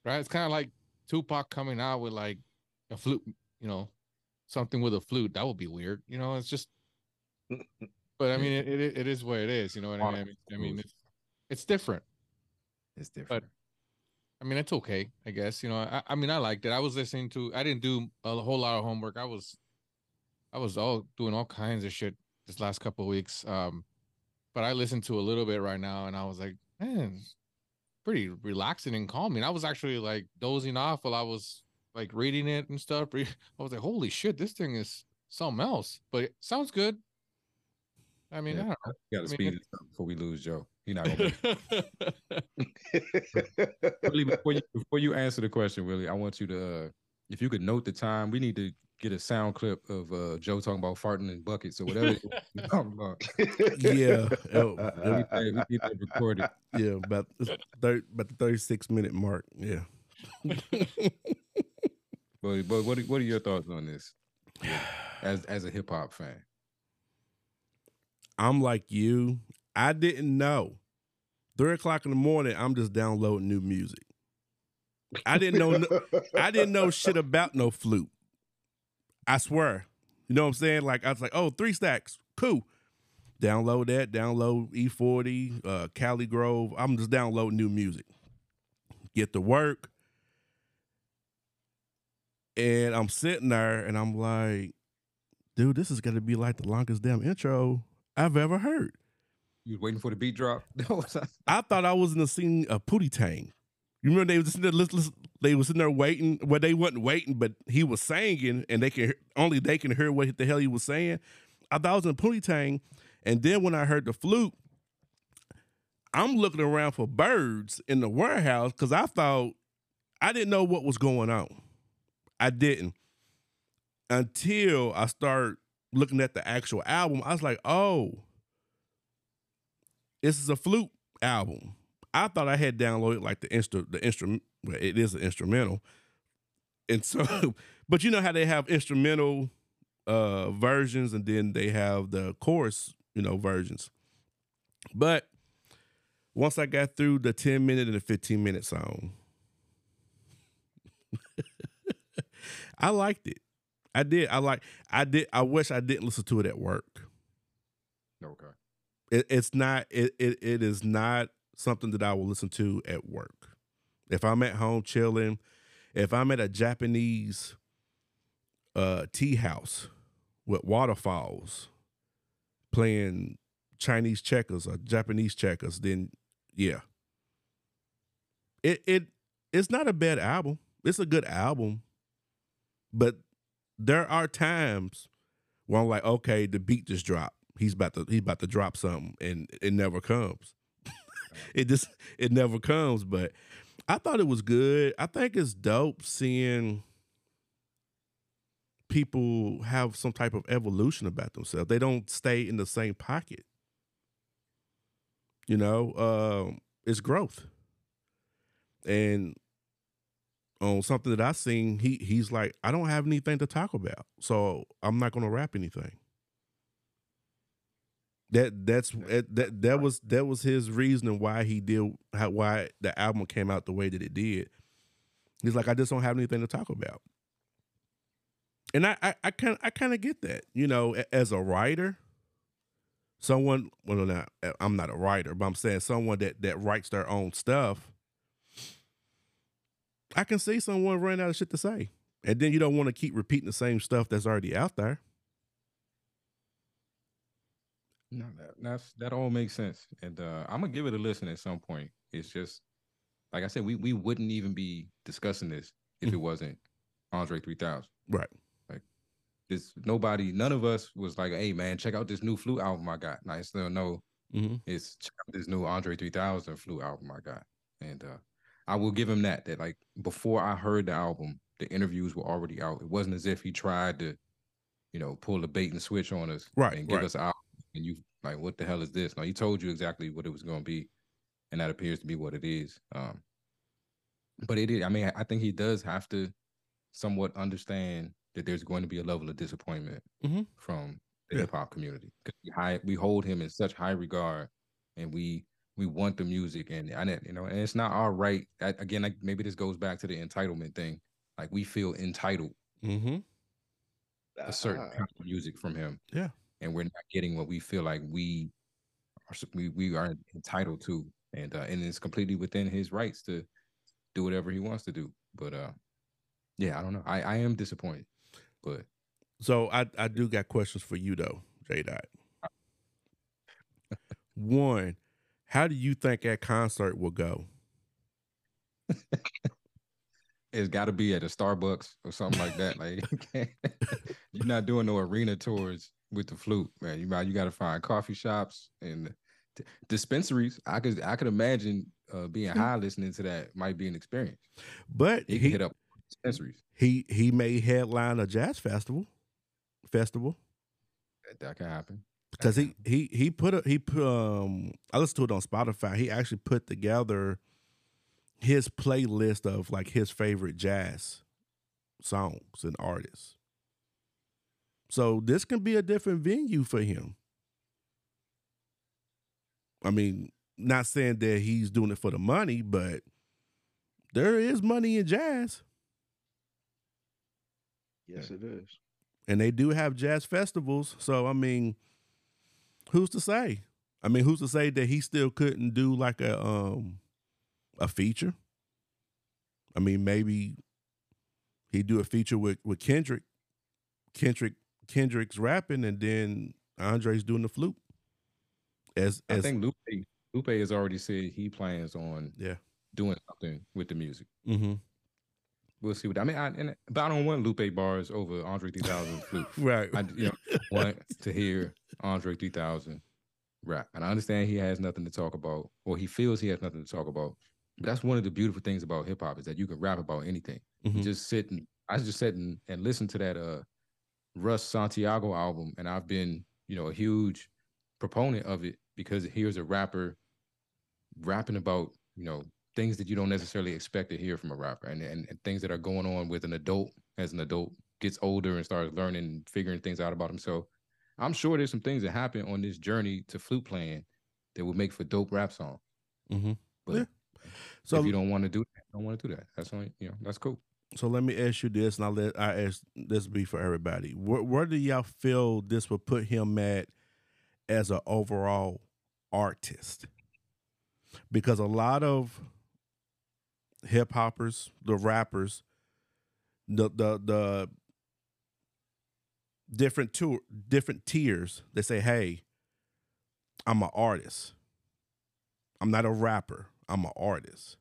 right? It's kind of like Tupac coming out with like a flute, you know, something with a flute. That would be weird. You know, it's just but I mean it, it it is what it is, you know what I mean? I mean, I mean it's it's different. It's different. I mean, it's okay, I guess. You know, I, I mean, I liked it. I was listening to. I didn't do a whole lot of homework. I was, I was all doing all kinds of shit this last couple of weeks. Um, but I listened to a little bit right now, and I was like, man, pretty relaxing and calming. I was actually like dozing off while I was like reading it and stuff. I was like, holy shit, this thing is something else. But it sounds good. I mean, Yeah. I don't know. You got to I mean, speed it- it up before we lose Joe. He not gonna. Willie, before you before you answer the question, Willie, I want you to, uh, if you could note the time, we need to get a sound clip of uh, Joe talking about farting in buckets or whatever you're talking about. Yeah, oh, We we that recorded. yeah, about the thir- about the thirty six minute mark. Yeah. But but what are- what are your thoughts on this? As as a hip hop fan, I'm like you. I didn't know. Three o'clock in the morning, I'm just downloading new music. I didn't know. no- I didn't know shit about no flute. I swear. You know what I'm saying? Like I was like, oh, three stacks, cool. Download that. Download E40, uh, Cali Grove. I'm just downloading new music. Get to work, and I'm sitting there, and I'm like, dude, this is gonna be like the longest damn intro I've ever heard. you waiting for the beat drop. I thought I was in the scene of Pootie Tang. You remember they was sitting there, listen, listen- they was sitting there waiting. Well, they wasn't waiting, but he was singing, and they can only they can hear what the hell he was saying. I thought I was in Tang, and then when I heard the flute, I'm looking around for birds in the warehouse because I thought I didn't know what was going on. I didn't until I start looking at the actual album. I was like, oh, this is a flute album. I thought I had downloaded like the instru the instrument. Well, it is an instrumental, and so, but you know how they have instrumental uh versions, and then they have the chorus, you know, versions. But once I got through the ten minute and the fifteen minute song, I liked it. I did. I like. I did. I wish I didn't listen to it at work okay. it, it's not it, it it is not something that I will listen to at work. If I'm at home chilling, if I'm at a Japanese uh tea house with waterfalls playing Chinese checkers or Japanese checkers, then yeah. It it it's not a bad album. It's a good album, but there are times where I'm like, okay, the beat just dropped. He's about to he's about to drop something, and it never comes. it just it never comes. But I thought it was good. I think it's dope seeing people have some type of evolution about themselves. They don't stay in the same pocket. You know, um, it's growth. And on something that I seen, he he's like, I don't have anything to talk about, so I'm not to rap anything. That that's that that was that was his reasoning why he did how, why the album came out the way that it did. He's like, I just don't have anything to talk about, and I I, I kind I kind of get that. You know, as a writer, someone well not uh, I'm not a writer, but I'm saying someone that that writes their own stuff. I can see someone running out of shit to say, and then you don't want to keep repeating the same stuff that's already out there. No, that, that's that all makes sense, and uh, I'm gonna give it a listen at some point. It's just like I said, we we wouldn't even be discussing this if it wasn't Andre 3000. Right. Like this nobody, none of us was like, "Hey man, check out this new flute album I got." And I still know Mm-hmm. it's check out this new Andre 3000 flute album I got, and uh, I will give him that. That like before I heard the album, the interviews were already out. It wasn't as if he tried to, you know, pull a bait and switch on us, Right, And give right. us album, and you like, what the hell is this? No, he told you exactly what it was going to be, and that appears to be what it is. Um, but it is. I mean, I think he does have to somewhat understand that there's going to be a level of disappointment Mhm. from the Yeah. hip hop community we, high, we hold him in such high regard, and we we want the music, and and it, you know, and it's not our right. That, again, like maybe this goes back to the entitlement thing. Like we feel entitled Mm-hmm. a certain Ah, kind of music from him. Yeah. And we're not getting what we feel like we are we, we are entitled to. And uh, and it's completely within his rights to do whatever he wants to do. But uh yeah, I don't know. I, I am disappointed. But So I I do got questions for you though, J Dot. One, how do you think that concert will go? it's gotta be at a Starbucks or something like that. Like you're not doing no arena tours with the flute, man. You might you gotta find coffee shops and t- dispensaries. I could I could imagine uh, being high listening to that might be an experience. But He he hit up dispensaries. he he may headline a jazz festival festival That, that can happen. because he he he put a he put um I listened to it on Spotify. He actually put together his playlist of like his favorite jazz songs and artists. So this can be a different venue for him. I mean, not saying that he's doing it for the money, but there is money in jazz. yes, it is. and they do have jazz festivals. So I mean, who's to say? I mean, who's to say that he still couldn't do like a um a feature? I mean, maybe he'd do a feature with with Kendrick, Kendrick Kendrick's rapping, and then Andre's doing the flute. As I think Lupe Lupe has already said he plans on yeah, doing something with the music. mm-hmm. We'll see what I mean. I, and, but I don't want Lupe bars over Andre 3000 flute. right, I you know want to hear Andre 3000 rap, and I understand he has nothing to talk about, or he feels he has nothing to talk about. But that's one of the beautiful things about hip hop is that you can rap about anything. Mhm. just sit and I just sit and, and listen to that uh Russ Santiago album, and I've been you know a huge proponent of it because here's a rapper rapping about you know things that you don't necessarily expect to hear from a rapper, and and, and things that are going on with an adult as an adult gets older and starts learning and figuring things out about himself. I'm sure there's some things that happen on this journey to flute playing that would make for dope rap song. mm-hmm. But Yeah. So if you don't want to do that, don't want to do that. That's only you know that's cool. So let me ask you this, and I'll let I ask this be for everybody. Where, where do y'all feel this would put him at as an overall artist? Because a lot of hip hoppers, the rappers, the the the different tour different tiers, they say, Hey, I'm an artist. I'm not a rapper, I'm an artist.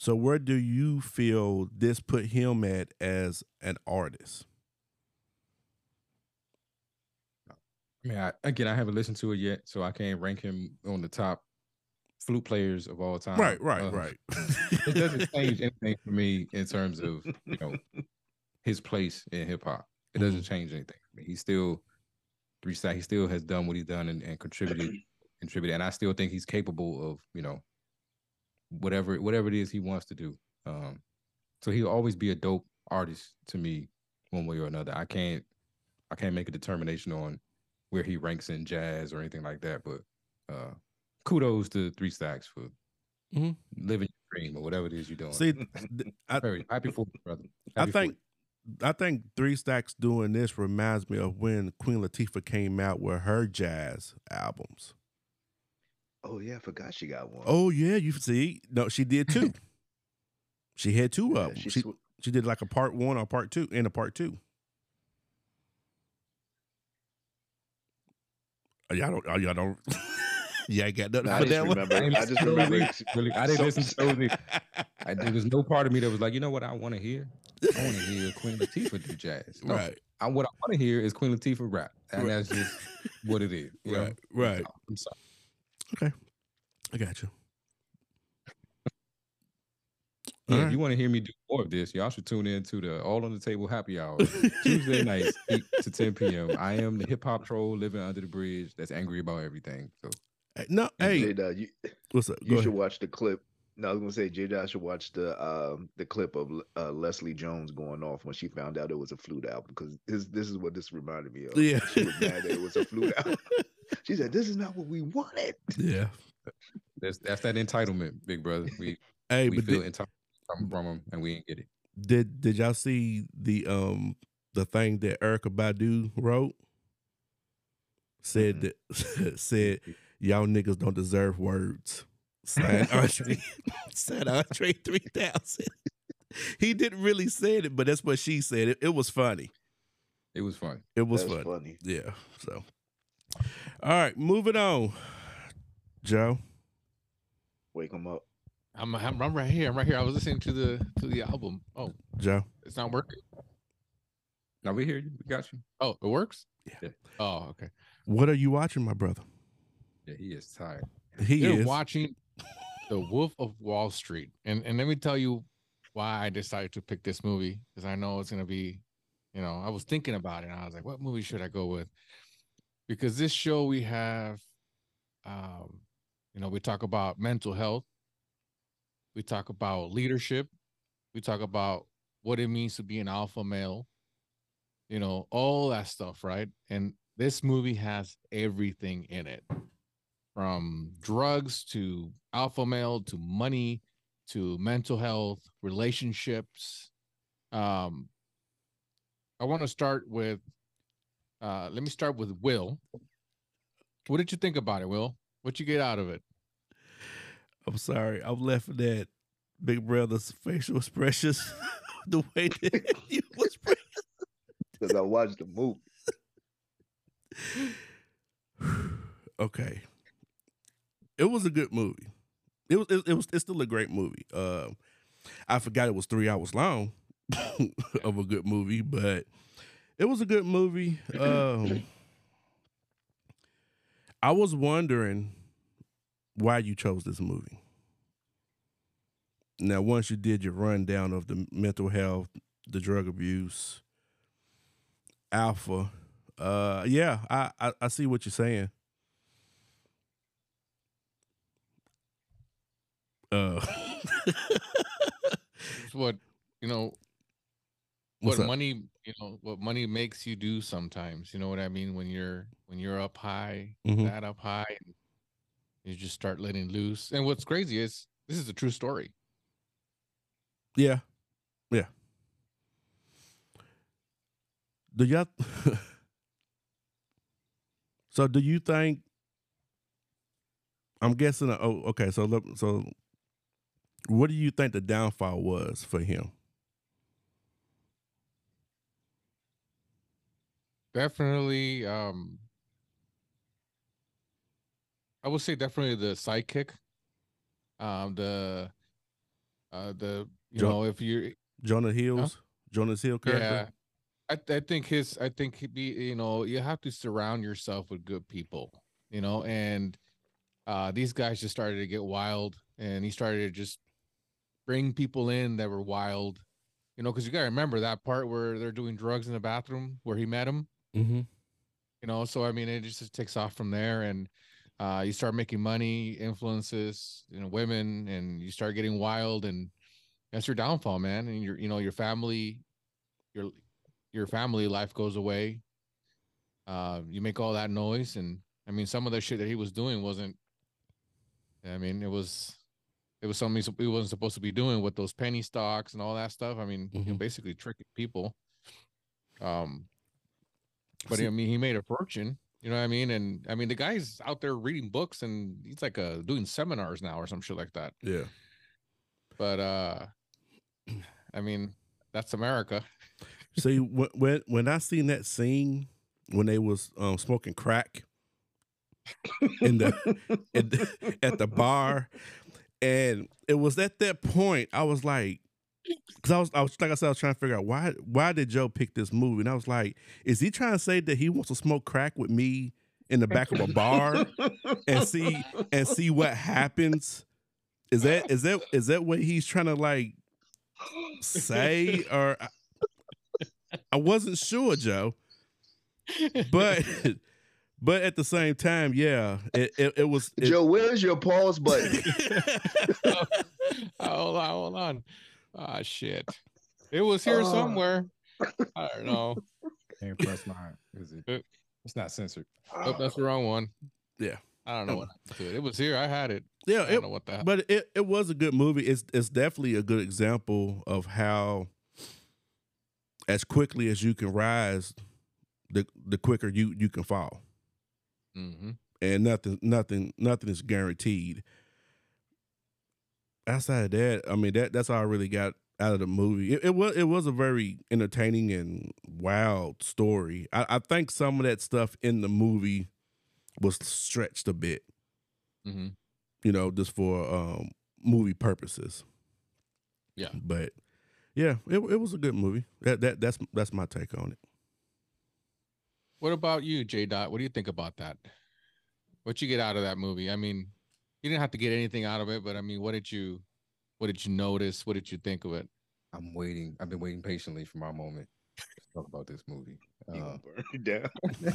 So where do you feel this put him at as an artist? I mean, I, again, I haven't listened to it yet, so I can't rank him on the top flute players of all time. Right, right, Uh, right. It doesn't change anything for me in terms of you know his place in hip hop. It doesn't change anything. for me. He still three. He still has done what he's done and, and contributed, contributed, and I still think he's capable of you know whatever whatever it is he wants to do. Um, so he'll always be a dope artist to me, one way or another. I can't I can't make a determination on where he ranks in jazz or anything like that, but uh kudos to Three Stacks for Mhm. living your dream or whatever it is you're doing. See, I, Very happy for you, brother. I Happy for think I think Three Stacks doing this reminds me of when Queen Latifah came out with her jazz albums. Oh yeah, I forgot she got one. Oh yeah, you see, no, she did too. she had two Yeah, of them. she She, sw- she did like a part one or part two and a part two. Oh, y'all don't. Oh, y'all don't. yeah, I got nothing Nah, I for just that one. remember- I, I just remember those really. I didn't so- listen to those either. I, there was no part of me that was like, you know what I want to hear? I want to hear Queen Latifah do jazz. No, right, I, what I want to hear is Queen Latifah rap, and Right. that's just what it is. you know? right, right. I'm sorry. I got you. Yeah, All if you want to hear me do more of this, y'all should tune in to the All on the Table Happy Hour Tuesday nights, 8 to 10 p.m. I am the hip hop troll living under the bridge that's angry about everything. So Hey, No, hey, J Dot, you, what's up? you Go should watch the clip. No, I was gonna say J Dot should watch the um the clip of uh, Leslie Jones going off when she found out it was a flute album because this this is what this reminded me of. Yeah. she was mad that it was a flute album. She said, "This is not what we wanted." Yeah. that's that's that entitlement, big brother. We Hey, we but feel did, entitled from, from them and we ain't get it. did did y'all see the um the thing that Erykah Badu wrote? Said Mm-mm. that said y'all niggas don't deserve words. Signed Andre, signed Andre three thousand. He didn't really say it, but that's what she said. It, it was funny. It was funny. It was That's funny. funny. Yeah. So, all right, moving on. Joe, Wake him up. I'm, I'm I'm right here. I'm right here. I was listening to the to the album. Oh, Joe. it's not working. Now we hear you. We got you. Oh, it works. Yeah. Oh, okay. What are you watching, my brother? Yeah, he is tired. He You're is. watching The Wolf of Wall Street, and and let me tell you why I decided to pick this movie because I know it's gonna be, you know, I was thinking about it. and I was like, what movie should I go with? Because this show we have, um, you know, we talk about mental health, we talk about leadership, we talk about what it means to be an alpha male, you know, all that stuff, right? And this movie has everything in it from drugs to alpha male to money to mental health relationships. Um i want to start with uh let me start with will what did you think about it will what you get out of it I'm sorry. I'm laughing at Big Brother's facial expressions, the way that he was. Because I watched the movie. okay, it was a good movie. It was. It, it was. It's still a great movie. Uh, I forgot it was three hours long of a good movie, but it was a good movie. Um, I was wondering why you chose this movie. Now, once you did your rundown of the mental health, the drug abuse, alpha, uh, yeah, I, I I see what you're saying. Uh, it's what you know What's what up? money you know what money makes you do sometimes you know what i mean when you're when you're up high Mhm. that up high you just start letting loose and what's crazy is this is a true story yeah, yeah. Do y'all? so, do you think? I'm guessing. Oh, okay. So, look. So, what do you think the downfall was for him? Definitely um i would say definitely the sidekick um the Uh, the you Jo- know if you're Jonah Hills, Jonas Hill character. yeah. I I think his I think he'd be you know you have to surround yourself with good people, you know, and uh these guys just started to get wild, and he started to just bring people in that were wild, you know, because you gotta remember that part where they're doing drugs in the bathroom where he met him, Mm-hmm. you know so i mean it just, takes off from there and uh you start making money influences you know women and you start getting wild and that's your downfall man and your you know your family your your family life goes away. Uh you make all that noise and i mean some of the shit that he was doing wasn't i mean it was it was something he wasn't supposed to be doing with those penny stocks and all that stuff. I mean you know, basically tricking people. Um but See- I mean, he made a fortune. You know what I mean? And I mean, the guy's out there reading books and he's like uh doing seminars now or some shit like that. Yeah. But uh, I mean, that's America. See, when, when when I seen that scene when they was um, smoking crack in the, in the at the bar, and it was at that point I was like, because I was I was like I said I was trying to figure out why why did Joe pick this movie, and I was like, is he trying to say that he wants to smoke crack with me in the back of a bar and see and see what happens? Is that is that is that what he's trying to like say or? I, I wasn't sure, Joe. But but at the same time, yeah, it it, it was it, Joe, where's your pause button? hold on, hold on. Ah, shit. It was here Oh. somewhere. I don't know. Can't press mine. Is it? Uh, It's not censored. Oh, that's the wrong one. Yeah. I don't know what happened to it. It was here. I had it. yeah, I don't it, know what the hell. but it, it was a good movie. It's it's definitely a good example of how as quickly as you can rise, the the quicker you you can fall. hmm and nothing nothing nothing is guaranteed outside of that i mean that that's all i really got out of the movie it, it was it was a very entertaining and wild story I, I think some of that stuff in the movie was stretched a bit hmm you know just for um movie purposes Yeah. but yeah it, it was a good movie that that that's that's my take on it What about you, J. Dot? What do you think about that? What you get out of that movie? I mean, you didn't have to get anything out of it, but I mean, what did you, what did you notice? What did you think of it? I'm waiting. I've been waiting patiently for my moment to talk about this movie. Uh, burn it down.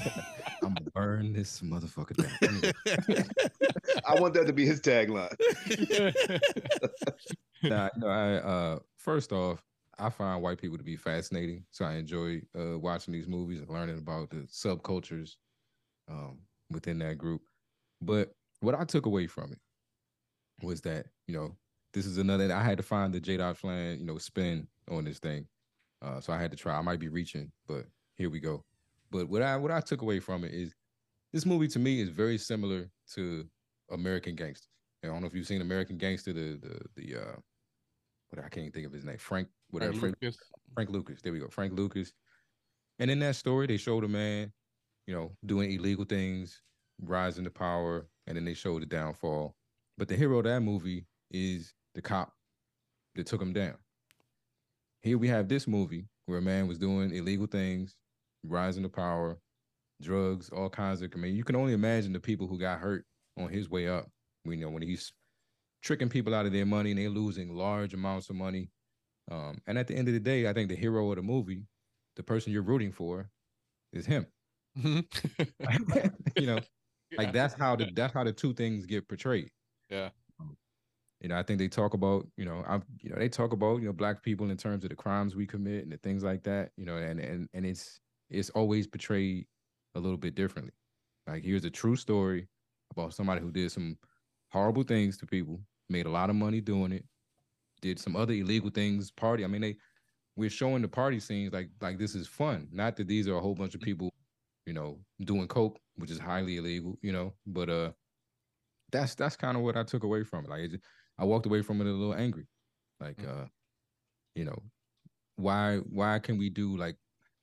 I'm gonna burn this motherfucker down. I want that to be his tagline. nah, you know, I uh first off, I find white people to be fascinating. So I enjoy uh watching these movies and learning about the subcultures um within that group. But what I took away from it was that, you know, this is another I had to find the J Dot Flan, you know, spin on this thing. Uh so I had to try. I might be reaching, but here we go. But what I what I took away from it is this movie to me is very similar to American Gangster. I don't know if you've seen American Gangster, the the the uh what I can't think of his name, Frank, whatever Frank Frank, Lucas? Frank Lucas. There we go, Frank Lucas. And in that story, they showed a man, you know, doing illegal things, rising to power, and then they showed the downfall. But the hero of that movie is the cop that took him down. Here we have this movie where a man was doing illegal things, rising to power, drugs, all kinds of. I mean, you can only imagine the people who got hurt on his way up. We know when he's tricking people out of their money and they're losing large amounts of money. Um, and at the end of the day, I think the hero of the movie, the person you're rooting for, is him. Mhm. you know, Yeah. like that's how the that's how the two things get portrayed. Yeah. Um, You know, I think they talk about, you know, I'm, you know, they talk about, you know, black people in terms of the crimes we commit and the things like that, you know, and and and it's it's always portrayed a little bit differently. Like here's a true story about somebody who did some horrible things to people, made a lot of money doing it, did some other illegal things, party. I mean, they we're showing the party scenes like like this is fun. Not that these are a whole bunch of people, you know, doing coke, which is highly illegal, you know, but uh that's that's kind of what I took away from it. Like it just, I walked away from it a little angry. Like Mm. uh you know, why why can we do like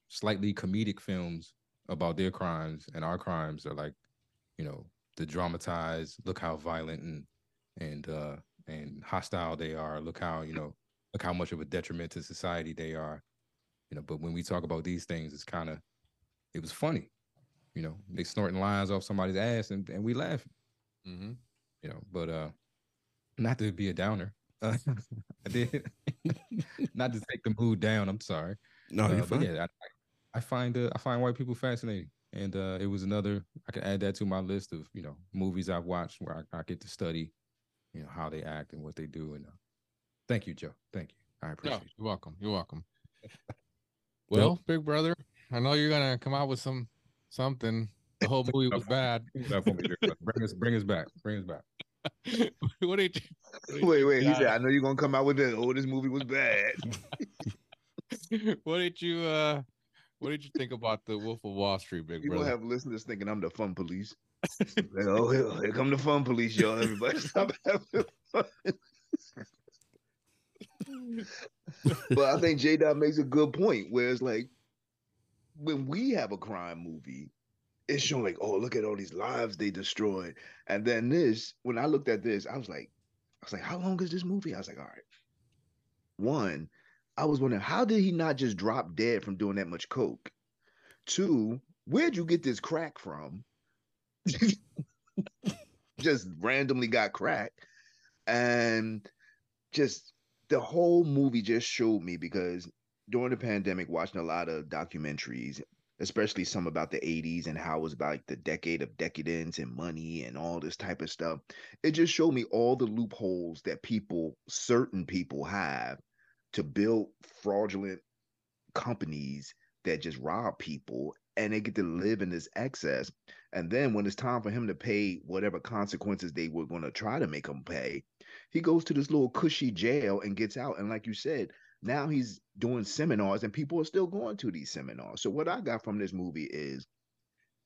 slightly comedic films about their crimes and our crimes are like, you know, the dramatized, look how violent and and uh and hostile they are. Look how you know, look how much of a detriment to society they are. You know, but when we talk about these things, it's kind of, it was funny. You know, they snorting lines off somebody's ass, and and we laugh. Mm-hmm. You know, but uh, not to be a downer. Uh, I did not to take the mood down. I'm sorry. No, Uh, you're fine. yeah, I, I find uh, I find white people fascinating, and uh, it was another. I can add that to my list of you know movies I've watched where I, I get to study, you know, how they act and what they do. And uh, thank you, Joe. Thank you. I No, appreciate it. you're welcome. You're welcome. Well, big brother, I know you're gonna come out with some something. The whole movie was bad. Bring us back, bring us, back, bring us back. what did you? what did Wait, you wait. He got? said, "I know you're gonna come out with the oh, this movie was bad." what did you? uh What did you think about the Wolf of Wall Street, big You gonna brother? have listeners thinking I'm the fun police. Like, oh, here, here come the fun police, y'all. Everybody stop having fun. but I think J Dot makes a good point where it's like when we have a crime movie, it's showing like, oh, look at all these lives they destroyed. And then this, when I looked at this, I was like, I was like, how long is this movie? I was like, all right. One, I was wondering, how did he not just drop dead from doing that much coke? Two, where'd you get this crack from? just randomly got crack. And just the whole movie just showed me because during the pandemic, watching a lot of documentaries, especially some about the 80s and how it was about like the decade of decadence and money and all this type of stuff. It just showed me all the loopholes that people, certain people have to build fraudulent companies that just rob people and they get to live in this excess. And then when it's time for him to pay whatever consequences they were going to try to make him pay, he goes to this little cushy jail and gets out. And like you said, now he's doing seminars and people are still going to these seminars. So what I got from this movie is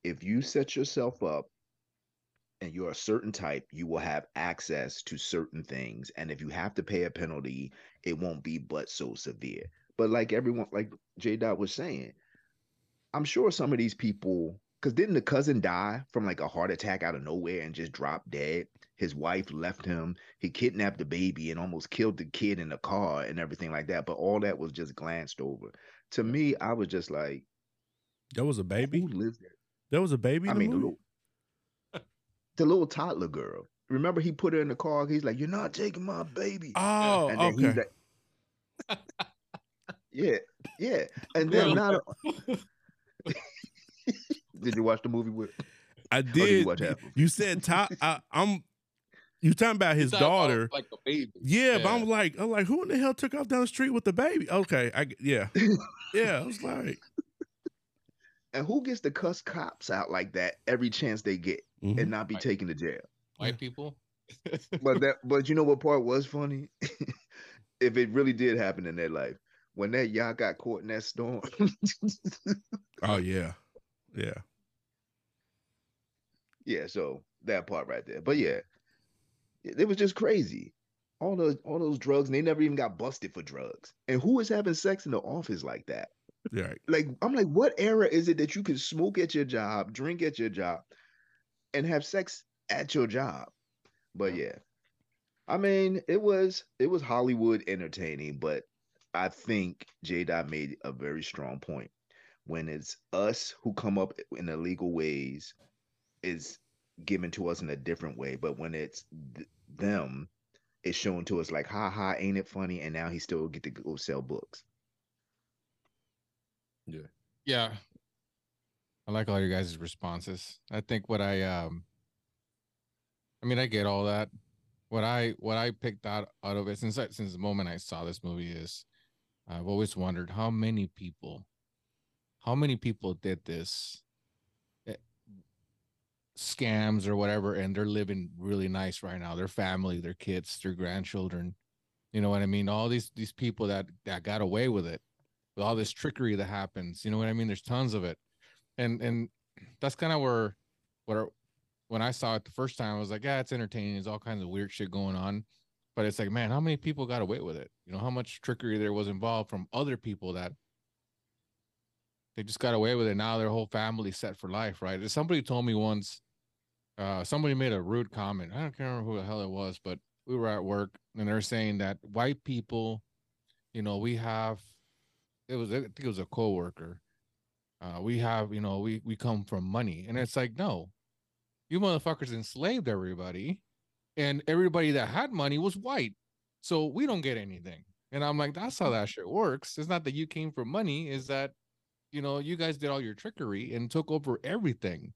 if you set yourself up and you're a certain type, you will have access to certain things. And if you have to pay a penalty, it won't be but so severe. But like everyone, like J Dot was saying, I'm sure some of these people, because didn't the cousin die from like a heart attack out of nowhere and just drop dead? His wife left him. He kidnapped the baby and almost killed the kid in the car and everything like that. But all that was just glanced over. To me, I was just like, There was a baby. who lives there? There was a baby. I the mean, the little, the little toddler girl. Remember, he put her in the car. He's like, "You're not taking my baby." oh, and then okay. he's like, "Yeah, yeah." And then not. did you watch the movie with? I did you did. You, you said top. I, I'm. You talking about his You talking about, daughter? like a baby. Yeah, but I'm like, I'm like, who in the hell took off down the street with the baby? Okay, I yeah, yeah. I was like, And who gets to cuss cops out like that every chance they get mhm. and not be Right. taken to jail? White people. But that, but you know what part was funny? if it really did happen in their life, when that y'all got caught in that storm. oh yeah, yeah. Yeah, so that part right there. But yeah, it, was just crazy. All those all those drugs, and they never even got busted for drugs. And who is having sex in the office like that? Yeah, Like I'm like, what era is it that you can smoke at your job, drink at your job, and have sex at your job? But yeah. I mean, it was it was Hollywood entertaining, but I think J Dot made a very strong point. When it's us who come up in illegal ways, is given to us in a different way. But when it's th- them, is shown to us like, ha ha, ain't it funny? And now he still get to go sell books. Yeah. Yeah. I like all your guys' responses. I think what I um I mean I get all that. What I what I picked out out of it since I, since the moment I saw this movie is I've always wondered how many people how many people did this scams or whatever and they're living really nice right now. Their family, their kids, their grandchildren. You know what I mean? All these these people that that got away with it with all this trickery that happens. You know what I mean? There's tons of it, and and that's kind of where, where when I saw it the first time, I was like, yeah, it's entertaining. There's all kinds of weird shit going on, but it's like, man, how many people got away with it? You know, how much trickery there was involved from other people that they just got away with it. Now their whole family set for life, right? Somebody told me once, uh, somebody made a rude comment. I don't remember who the hell it was, but we were at work and they're saying that white people, you know, we have it was I think it was a coworker. Uh, we have, you know, we we come from money, and it's like, no, you motherfuckers enslaved everybody, and everybody that had money was white, so we don't get anything. And I'm like, that's how that shit works. It's not that you came for money, is that, you know, you guys did all your trickery and took over everything.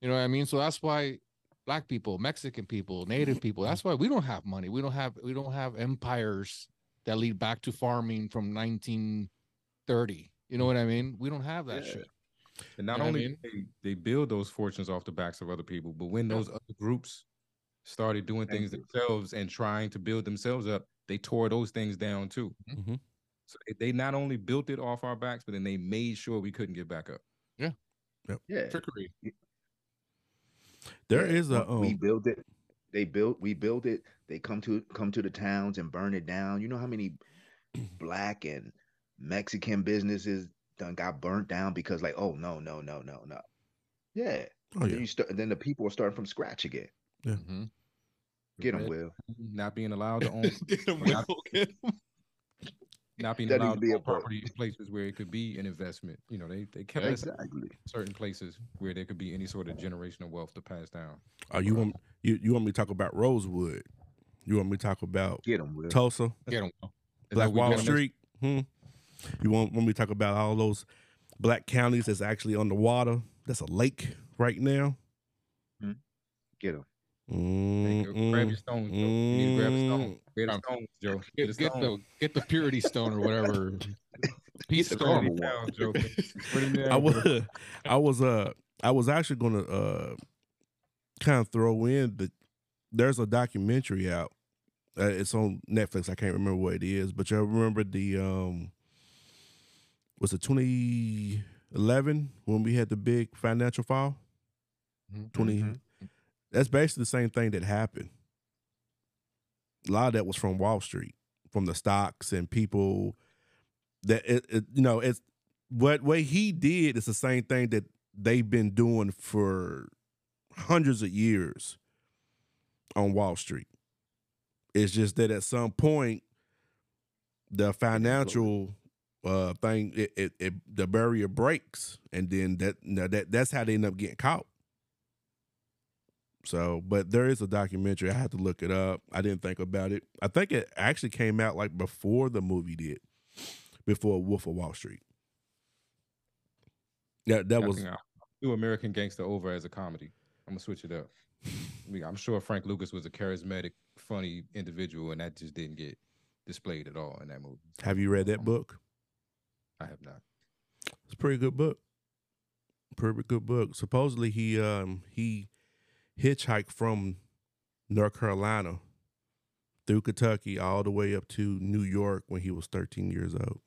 You know what I mean? So that's why black people, Mexican people, native people, that's why we don't have money. We don't have we don't have empires that lead back to farming from 1930. You know what I mean? We don't have that Yeah. shit. And not You know what I only mean? they, they build those fortunes off the backs of other people, but when Yeah. those other groups started doing Thank things you. themselves and trying to build themselves up, they tore those things down too. Mhm. So they- they not only built it off our backs, but then they made sure we couldn't get back up. Yeah. Yeah. Trickery. There Yeah, is a we- we um, build it. They built. We build it. They come to come to the towns and burn it down. You know how many black and Mexican businesses done got burnt down because like, oh no, no, no, no, no. Yeah. oh Then you start. Then the people are starting from scratch again. Mhm. Get them, Red- Will. Not being allowed to own, Get 'em, Not- Will, get 'em. Not being That allowed to to be a property in places where it could be an investment. You know, they they kept us Exactly. certain places where there could be any sort of generational wealth to pass down. oh you want you, you want me to talk about Rosewood? You want me to talk about Get them, Will. Tulsa, Get 'em, Will. Is Black Wall? Street? Hmm. You want want me to talk about all those black counties that's actually underwater? That's a lake right now. Hmm. Get them. There you go. Grab your stones, Joe. You need to grab a stone. Grab Um, the stones, Joe. Get, Get, a get stone. the get the purity stone or whatever. Peace the stone. Down, Joe. Down, I was I was uh I was actually gonna uh kind of throw in the there's a documentary out. Uh, it's on Netflix. I can't remember what it is, but y'all remember the um was it 2011 when we had the big financial fall? Mhm. 20 Mhm. That's basically the same thing that happened. A lot of that was from Wall Street, from the stocks and people that it, it you know it's what what he did is the same thing that they've been doing for hundreds of years on Wall Street. It's just that at some point the financial uh thing it, it, it the barrier breaks and then that that that's how they end up getting caught. So, but there is a documentary. I had to look it up. I didn't think about it. I think it actually came out like before the movie did, before Wolf of Wall Street. Yeah, that I was do American Gangster over as a comedy. I'm gonna switch it up. I mean, I'm sure Frank Lucas was a charismatic, funny individual, and that just didn't get displayed at all in that movie. Have you read that book? I have not. It's a pretty good book. Pretty good book. Supposedly he um he hitchhiked from North Carolina through Kentucky all the way up to New York when he was 13 years old.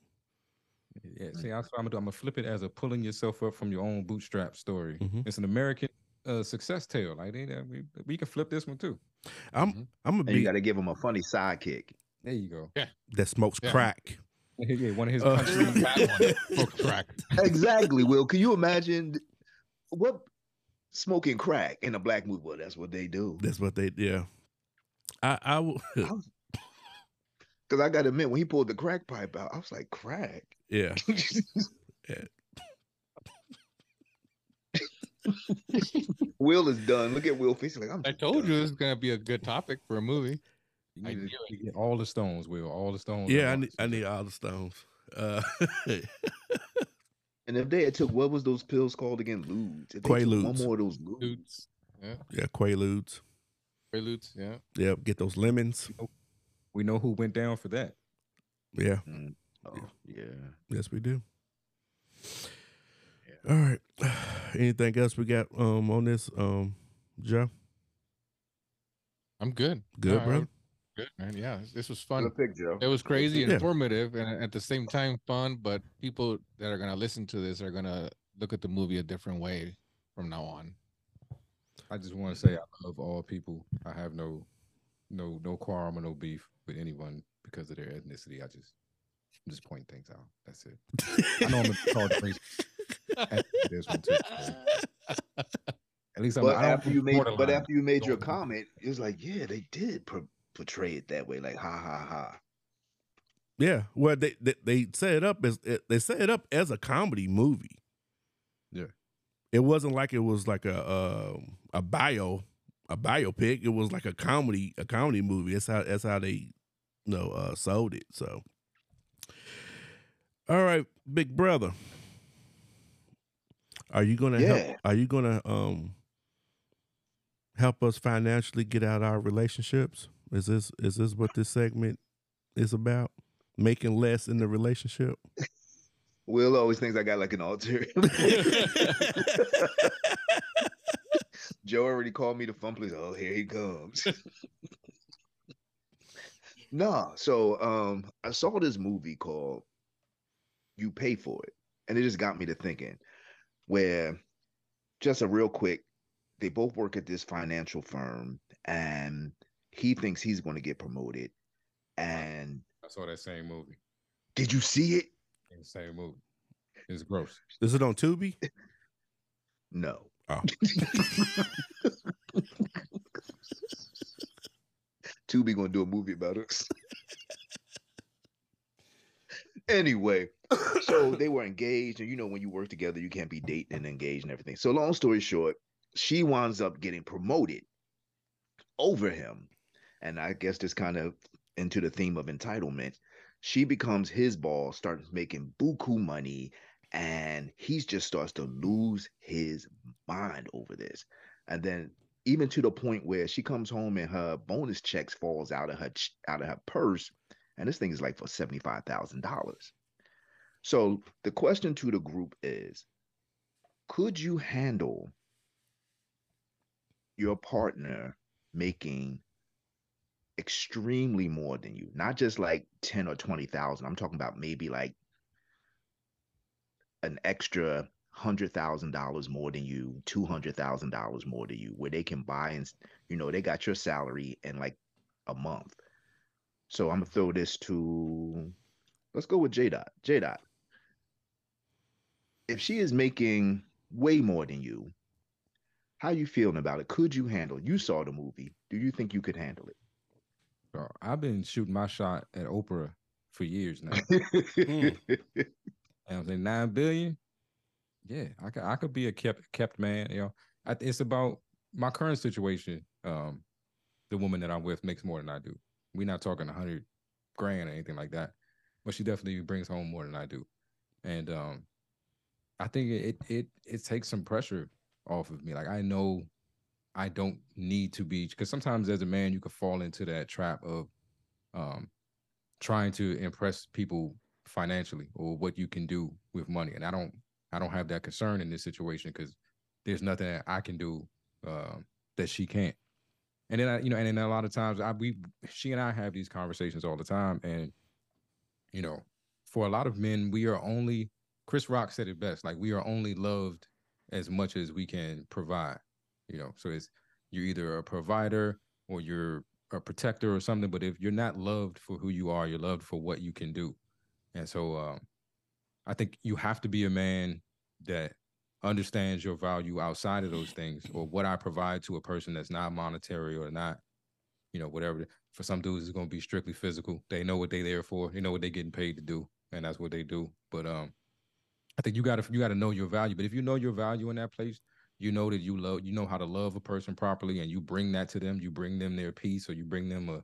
Yeah, see, that's what I'm gonna do. I'm gonna flip it as a pulling yourself up from your own bootstrap story. Mhm. It's an American uh, success tale. Like they, we, we can flip this one too. I'm Mhm. I'm gonna And you got to give him a funny sidekick. There you go. that smokes Yeah. crack. yeah, one of his Uh, country. That one. Crack. exactly, Will. Can you imagine what smoking crack in a black movie? Well, that's what they do. That's what they yeah. I I will Because I got to admit, when he pulled the crack pipe out, I was like, crack. yeah. Will is done. Look at Will face. Like I'm. I told done. you this is gonna be a good topic for a movie. You need, knew to, get all the stones, Will. All the stones. Yeah, I all need I need all the stones. Uh And if they had took what was those pills called again? Ludes. If they one more of those ludes. Dudes. Yeah. yeah, Quaaludes. Preludes. Yeah. Yep, get those lemons. We know who went down for that. Yeah, Mm. Oh yeah. yes we do. All right. Anything else we got um on this um Joe? I'm good. Good, No, bro. I'm Good, man. Yeah. This was fun. Pick, Joe. It was crazy, Yeah. informative, and at the same time fun. But people that are gonna listen to this are gonna look at the movie a different way from now on. I just want to say I love all people. I have no, no, no quarrel or no beef with anyone because of their ethnicity. I just, I'm just pointing things out. That's it. I know I'm gonna be called racist after this one too. At least I'm. But I don't after you made, but after you made your comment, it was like, yeah, they did pro- portray it that way, like ha ha ha. Yeah, well, they they, they set it up as they set it up as a comedy movie. Yeah. it wasn't like it was like a uh, a bio a biopic. It was like a comedy a comedy movie. That's how that's how they you know uh, sold it. So, all right, big brother, are you gonna Yeah. help? Are you gonna um help us financially get out our relationships? Is this is this what this segment is about? Making less in the relationship. Will always thinks I got like an alter. Joe already called me the fun police. Oh, here he comes. no, so um, I saw this movie called "You Pay for It," and it just got me to thinking. Where, just a real quick, they both work at this financial firm, and he thinks he's going to get promoted. And I saw that same movie. did you see it? in The same movie. It's gross. Is it on Tubi? No. Oh. Tubi gonna do a movie about us. anyway, so they were engaged, and you know, when you work together, you can't be dating and engaged and everything. So, long story short, she winds up getting promoted over him, and I guess this kind of into the theme of entitlement. She becomes his ball, starts making buku money, and he just starts to lose his mind over this. And then even to the point where she comes home and her bonus checks falls out of her ch- out of her purse, and this thing is like for seventy five thousand dollars. So the question to the group is: Could you handle your partner making extremely more than you? Not just like ten or twenty thousand. I'm talking about maybe like an extra hundred thousand dollars more than you, two hundred thousand dollars more than you, where they can buy and you know they got your salary in like a month. So I'm gonna throw this to let's go with J Dot. J Dot. If she is making way more than you, how you feeling about it? Could you handle? it? You saw the movie. Do you think you could handle Bro, I've been shooting my shot at Oprah for years now. And I'm saying nine billion. Yeah, I could I could be a kept kept man. You know, I, it's about my current situation. Um, the woman that I'm with makes more than I do. We're not talking a hundred grand or anything like that, but she definitely brings home more than I do. And um, I think it it it takes some pressure off of me. Like I know I don't need to be because sometimes as a man you could fall into that trap of um trying to impress people financially or what you can do with money. And I don't I don't have that concern in this situation because there's nothing that I can do um that she can't. And then I, you know, and then a lot of times I we she and I have these conversations all the time. And you know, for a lot of men, we are only Chris Rock said it best, like we are only loved as much as we can provide. You know, so it's you're either a provider or you're a protector or something. But if you're not loved for who you are, you're loved for what you can do. And so um, I think you have to be a man that understands your value outside of those things or what I provide to a person that's not monetary or not, you know, whatever. For some dudes, it's going to be strictly physical. They know what they're there for. They know what they're getting paid to do, and that's what they do. But um, I think you got to you got to know your value. But if you know your value in that place, you know that you love, you know how to love a person properly, and you bring that to them. You bring them their peace, or you bring them a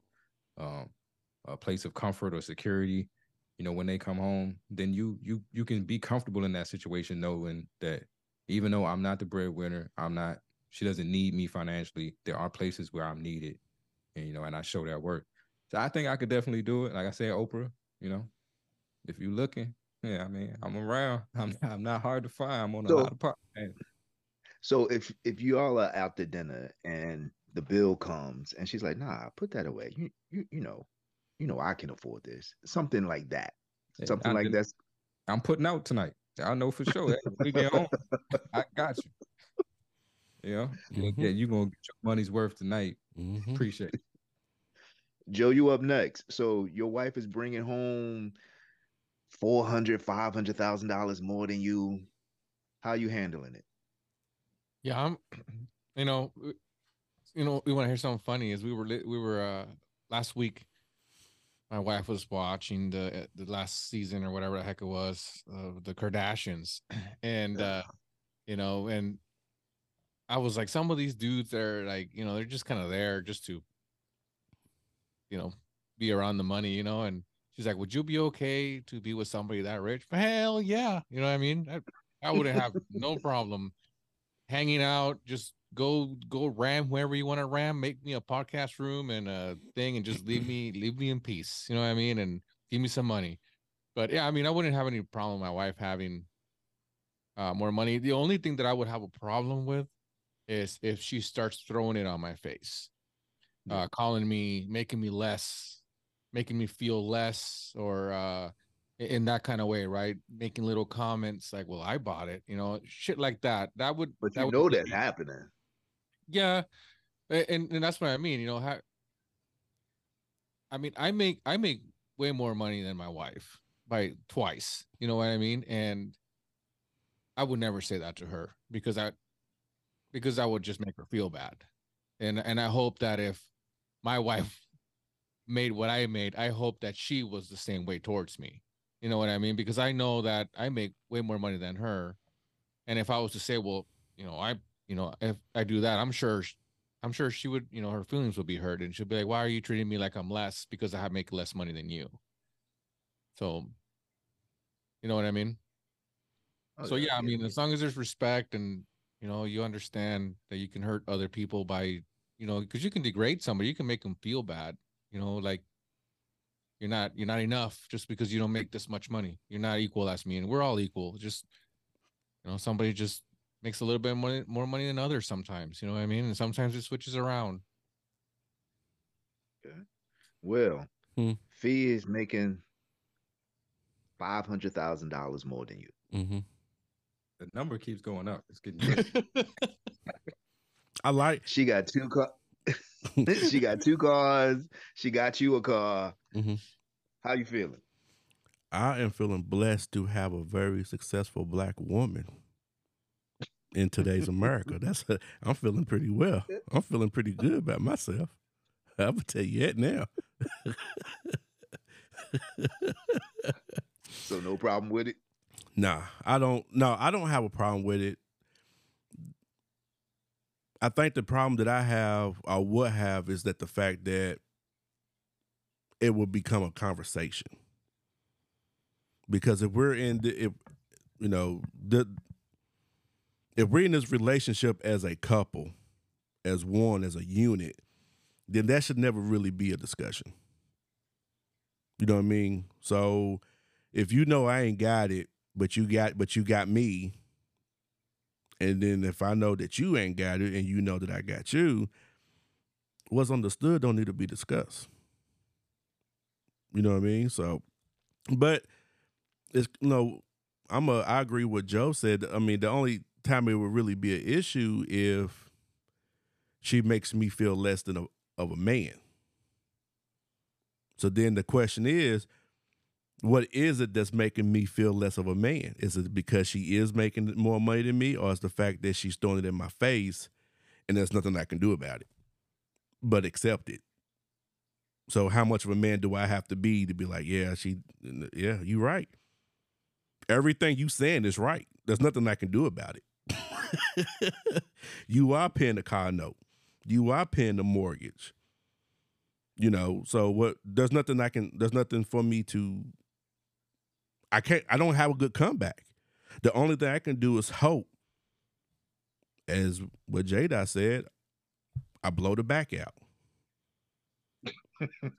um, a place of comfort or security. You know, when they come home, then you you you can be comfortable in that situation, knowing that even though I'm not the breadwinner, I'm not. She doesn't need me financially. There are places where I'm needed, and you know, and I show that work. So I think I could definitely do it. Like I said, Oprah. You know, if you're looking, yeah, I mean, I'm around. I'm I'm not hard to find. I'm on a So- lot of podcasts. So if if you all are out to dinner and the bill comes and she's like, "Nah, put that away. You you you know, you know I can afford this." Something like that. Yeah, Something I like that. I'm putting out tonight. I know for sure. We get home. I got you. You know, Mhm. yeah, you're gonna get your money's worth tonight. Mhm. Appreciate it. Joe, you up next. So your wife is bringing home four hundred, five hundred thousand dollars more than you. How you handling it? Yeah, I'm. You know, you know, we want to hear something funny. Is we were we were uh last week, my wife was watching the the last season or whatever the heck it was of the Kardashians, and uh, you know, and I was like, some of these dudes are like, you know, they're just kind of there just to, you know, be around the money, you know, and she's like, would you be okay to be with somebody that rich? Hell yeah, you know what I mean? I, I would have no problem hanging out, just go go ram wherever you want to ram, make me a podcast room and a thing, and just leave me leave me in peace. You know what I mean? And give me some money. But yeah, I mean, I wouldn't have any problem with my wife having uh, more money. The only thing that I would have a problem with is if she starts throwing it on my face, uh, calling me, making me less, making me feel less, or uh, in that kind of way, right? Making little comments like, "Well, I bought it," you know, shit like that. That would, But that you would know me- happening. yeah, and and that's what I mean. You know, how, I mean, I make I make way more money than my wife by twice. You know what I mean? And I would never say that to her because I because I would just make her feel bad. And and I hope that if my wife made what I made, I hope that she was the same way towards me. You know what I mean? Because I know that I make way more money than her. And if I was to say, well, you know, I you know, if I do that, I'm sure, I'm sure she would, you know, her feelings would be hurt, and she'll be like, "Why are you treating me like I'm less because I have make less money than you?" So, you know what I mean? Oh, so yeah, I mean, as long as there's respect and you know you understand that you can hurt other people by, you know, because you can degrade somebody, you can make them feel bad. You know, like you're not you're not enough just because you don't make this much money. You're not equal as me, and we're all equal. Just you know, somebody just makes a little bit money, more money than others sometimes. You know what I mean? And sometimes it switches around. Well, Hmm. Fee is making five hundred thousand dollars more than you. Mm-hmm. The number keeps going up. It's getting. I like. She got two car. she got two cars. She got you a car. Mhm. How you feeling? I am feeling blessed to have a very successful black woman in today's America. That's i I'm feeling pretty well. I'm feeling pretty good about myself. I'm gonna tell you that now. So no problem with it. Nah, I don't. No, I don't have a problem with it. I think the problem that I have or would have is that the fact that it will become a conversation. Because if we're in the, if you know the if we're in this relationship as a couple, as one, as a unit, then that should never really be a discussion. You know what I mean? So if you know I ain't got it, but you got but you got me, and then if I know that you ain't got it and you know that I got you, what's understood don't need to be discussed. You know what I mean? So but it's you know, I'm a I agree with Joe said. I mean, the only time it would really be an issue if she makes me feel less than a of a man. So then the question is, what is it that's making me feel less of a man? Is it because she is making more money than me, or is the fact that she's throwing it in my face and there's nothing I can do about it but accept it? So how much of a man do I have to be to be like, yeah, she, yeah, you're right. Everything you saying is right. There's nothing I can do about it. you are paying the car note. You are paying the mortgage. You know, so what? There's nothing I can. There's nothing for me to. I can't. I don't have a good comeback. The only thing I can do is hope. As what Jada said, I blow the back out.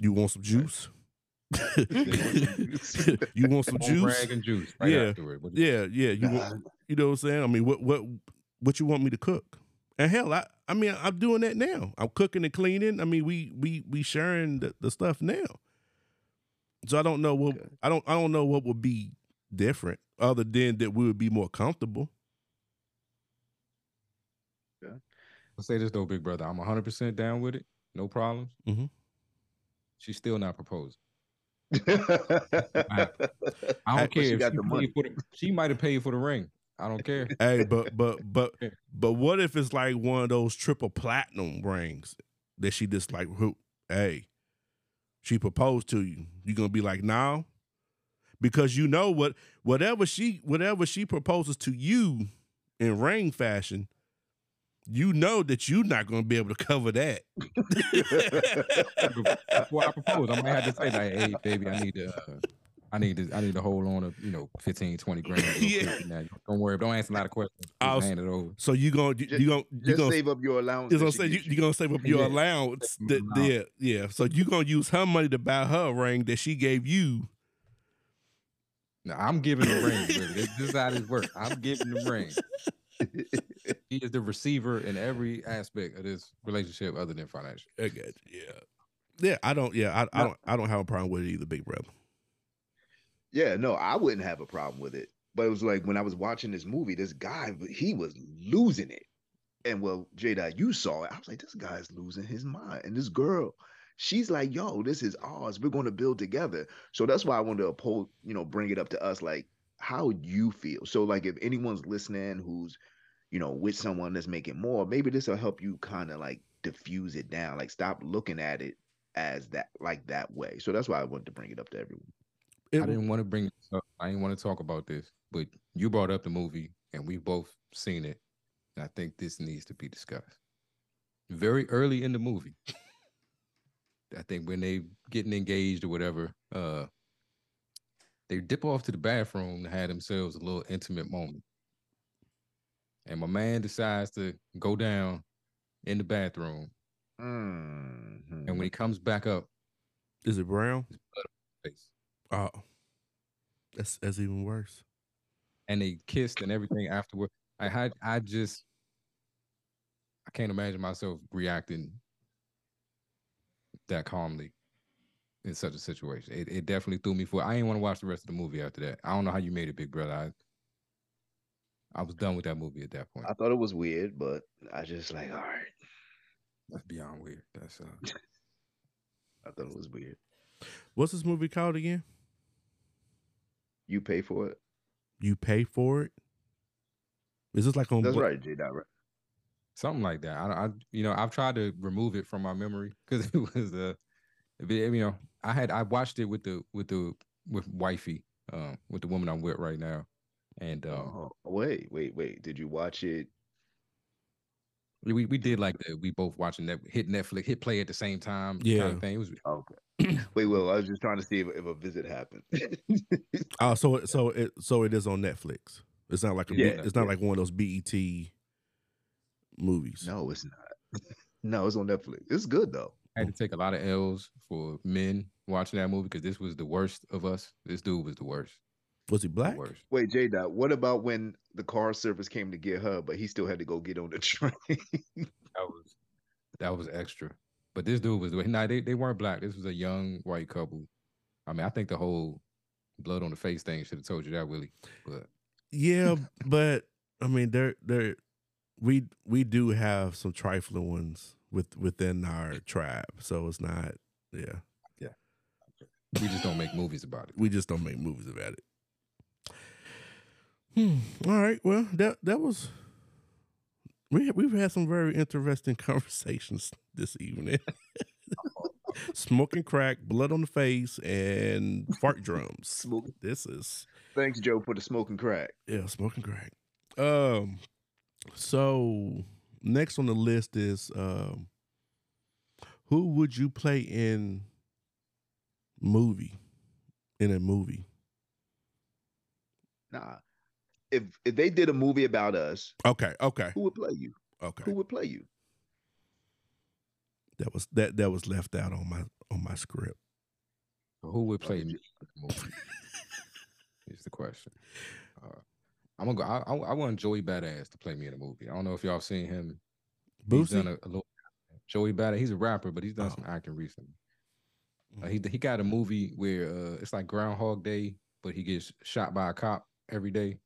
you want some juice? you want some juice? and juice. Right Yeah. Afterward. What Yeah, yeah. You want, you know what I'm saying? I mean, what what what you want me to cook? And hell, I I mean, I'm doing that now. I'm cooking and cleaning. I mean, we we we sharing the, the stuff now. So I don't know what Okay. I don't I don't know what would be different other than that we would be more comfortable. I'll say this though, big brother. I'm 100 percent down with it. No problems. Mhm. She's still not proposing. I I don't care. She if got she, the money. For the, she might have paid for the ring. I don't care. Hey, but but but Yeah. but what if it's like one of those triple platinum rings that she just like who hey, she proposed to you. you're gonna be like, no, because you know what, whatever she, whatever she proposes to you in ring fashion, you know that you're not gonna be able to cover that. Before I propose, I might have to say like, "Hey, baby, I need to, uh, I need to, I need to hold on to, you know, 15, 20 grand. Yeah. now. Don't worry, don't answer a lot of questions. Just I was- hand it over. So you gonna, you, Just- you gonna, you Just gonna, save up your allowance. you that gonna say you, you gonna save up your Yeah. allowance. Save That, up yeah, yeah. So you gonna use her money to buy her a ring that she gave you. No, I'm giving the ring. This, this is how this works. I'm giving the ring. He is the receiver in every aspect of this relationship, other than financial. I got you. Yeah, yeah. I don't. Yeah, I, I don't. I don't have a problem with it either, big brother. Yeah, no, I wouldn't have a problem with it. But it was like when I was watching this movie, this guy he was losing it. And well, Jada, you saw it. I was like, this guy's losing his mind. And this girl, she's like, yo, this is ours. We're going to build together. So that's why I wanted to oppose, you know, bring it up to us. Like, how you feel. So, like, if anyone's listening who's, you know, with someone that's making more, maybe this will help you kind of like diffuse it down. Like, stop looking at it as that, like that way. So that's why I wanted to bring it up to everyone. It, I didn't want to bring this up. I didn't want to talk about this, but you brought up the movie, and we both seen it. And I think this needs to be discussed. Very early in the movie, I think when they getting engaged or whatever, uh, they dip off to the bathroom to have themselves a little intimate moment. And my man decides to go down in the bathroom, Mhm. and when he comes back up, is it brown? Face. Oh, that's that's even worse. and they kissed and everything afterward. I had I just I can't imagine myself reacting that calmly in such a situation. It, it definitely threw me for I didn't want to watch the rest of the movie after that. I don't know how you made it, big brother. I I was done with that movie at that point. I thought it was weird, but I just like, all right. That's beyond weird. That's uh I thought it was weird. What's this movie called again? You pay for it. You pay for it. Is this like on? That's Blu- right, J. Dot. Right? something like that. I, I you know I've tried to remove it from my memory because it was uh, a bit, you know I had I watched it with the with the with wifey um with the woman I'm with right now, and um Oh, wait, wait, wait. Did you watch it? We we did like the we both watching that hit Netflix hit play at the same time kind Yeah. of thing. It was Okay. wait, Will. I was just trying to see if, if a visit happened. Oh, so so it so it is on Netflix. It's not like a B- Yeah, it's not yeah. like one of those BET movies. no, it's not. no, it's on Netflix. It's good though. I had to take a lot of L's for men watching that movie because this was the worst of us. This dude was the worst. Was he black? worst. Wait, J. Dot. What about when the car service came to get her, but he still had to go get on the train? That was that was extra. But this dude was nah, they they weren't black. This was a young white couple. I mean, I think the whole blood on the face thing should have told you that, Willie. But Yeah, but I mean, there there we we do have some trifling ones with within our tribe, so it's not. Yeah. yeah, we just don't make movies about it. we just don't make movies about it. Hmm. All right. Well, that that was. We we've had some very interesting conversations this evening. Smoking crack, blood on the face, and fart drums. Smoking. This is Thanks, Joe, for the smoking crack. yeah, smoking crack. Um, so next on the list is um, who would you play in movie? In a movie, Nah. If if they did a movie about us, okay, okay, who would play you? okay. Who would play you? That was that that was left out on my on my script. Who would play me in the? Is the question. Uh, I'm gonna go. I, I, I want Joey Badass to play me in a movie. I don't know if y'all seen him. He's done Boosie. a, a little. Joey Badass. He's a rapper, but he's done Oh. some acting recently. Uh, he he got a movie where uh, it's like Groundhog Day, but he gets shot by a cop every day.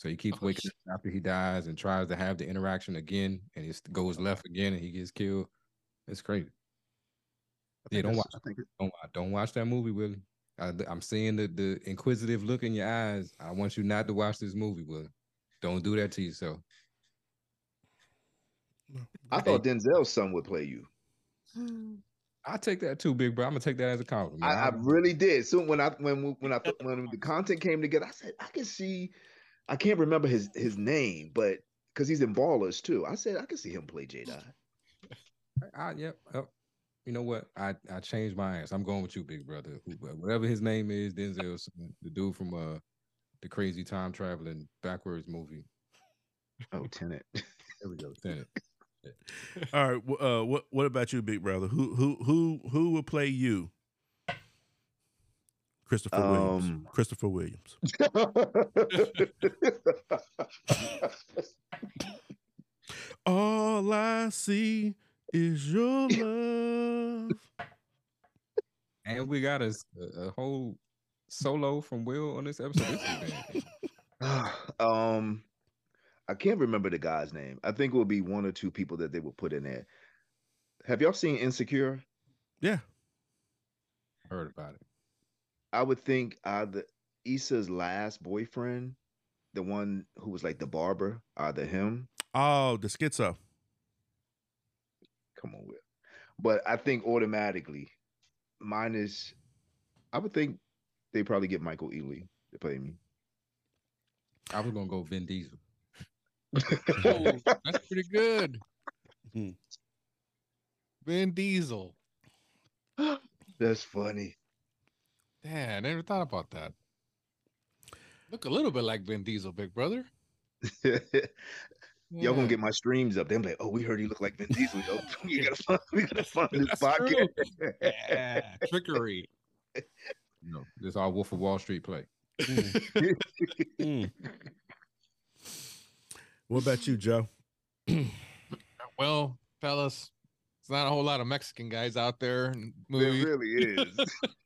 So he keeps Oh, waking up after he dies and tries to have the interaction again, and it goes oh. left again, and he gets killed. It's crazy. Yeah, don't watch. I think Don't wa- don't watch that movie, Willie. I, I'm seeing the the inquisitive look in your eyes. I want you not to watch this movie, Willie. Don't do that to yourself. I thought Denzel's son would play you. I take that too, big bro. I'm gonna take that as a compliment. I, I really did. So when I when when I when the content came together, I said I can see. I can't remember his his name, but because he's in Ballers too, I said I can see him play J Dot. I, yep, yep. You know what? I I changed my answer. I'm going with you, big brother. Whatever his name is, Denzel, the dude from uh the crazy time traveling backwards movie. Oh, Tenet. There we go. Tenet. All right. Uh, what what about you, big brother? Who who who who will play you? Christopher Williams. Um, Christopher Williams. All I see is your love. And we got a whole solo from Will on this episode. This has been- um, I can't remember the guy's name. I think it will be one or two people that they will put in there. Have y'all seen Insecure? Yeah. heard about it. I would think either Issa's last boyfriend, the one who was like the barber, either him. Oh, the schizo. Come on, Will. But I think automatically, minus. I would think they probably get Michael Ealy to play me. I was gonna go Vin Diesel. Oh, that's pretty good. Hmm. Vin Diesel. That's funny. Damn, I never thought about that. Look a little bit like Vin Diesel, big brother. Y'all gonna get my streams up. They're like, "Oh, we heard he looked like Vin Diesel." Yo, we gotta find, we gotta find this That's podcast. Yeah, trickery. You know, this all Wolf of Wall Street play. Mm. What about you, Joe? Well, fellas, it's not a whole lot of Mexican guys out there in There really is.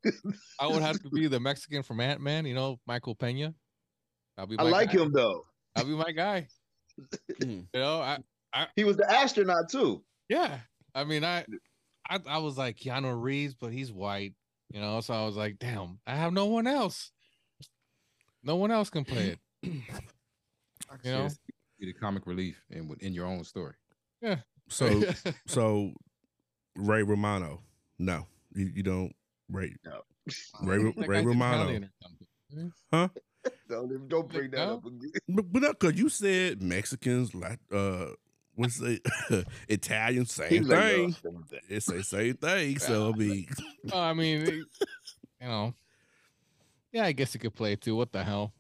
I would have to be the Mexican from Ant Man, you know, Michael Pena. I'll be I like guy. him though. I'll be my guy. Mm. You know, I He was the astronaut too. yeah. I mean, I, I I was like Keanu Reeves, but he's white, you know. So I was like, damn, I have no one else. No one else can play it. You know? Be the comic relief in in your own story. Yeah. So so Ray Romano. No. You, you don't Ray Ray, That Ray Romano. Italian or something. Huh? Don't, don't bring that No? up again. But, but not because you said Mexicans, like uh what's it Italian, He same was like, "Yo, thing. same thing." It's the same thing. So I mean Oh, I mean, you know, yeah, I guess he could play it too. What the hell?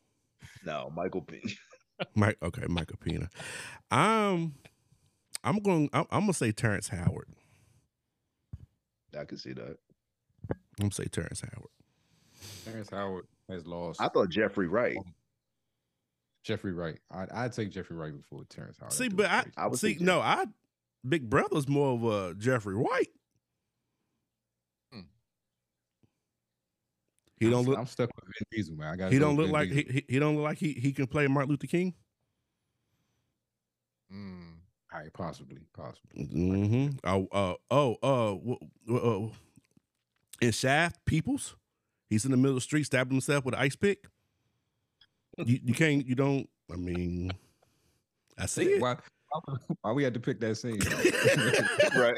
No, Michael P. Mike okay, Michael Pena. Um I'm going I'm, I'm gonna say Terrence Howard. I can see that. I'm gonna say Terrence Howard. Terrence Howard has lost. I thought Jeffrey Wright. Jeffrey Wright. I'd, I'd take Jeffrey Wright before Terrence Howard. See, do but I. I would see no, I Big Brother's more of a Jeffrey Wright. Hmm. He don't I'm, look I'm stuck with Vin Diesel, man. I got. he don't look like he, he he don't look like he, he can play Martin Luther King. Mm. All right, possibly, possibly. Mm-hmm. Oh, uh, oh, uh, wh- wh- uh, in Shaft, Peoples, he's in the middle of the street, stabbing himself with an ice pick. You, you can't, you don't. I mean, I see it. Why, why, why we had to pick that scene? right.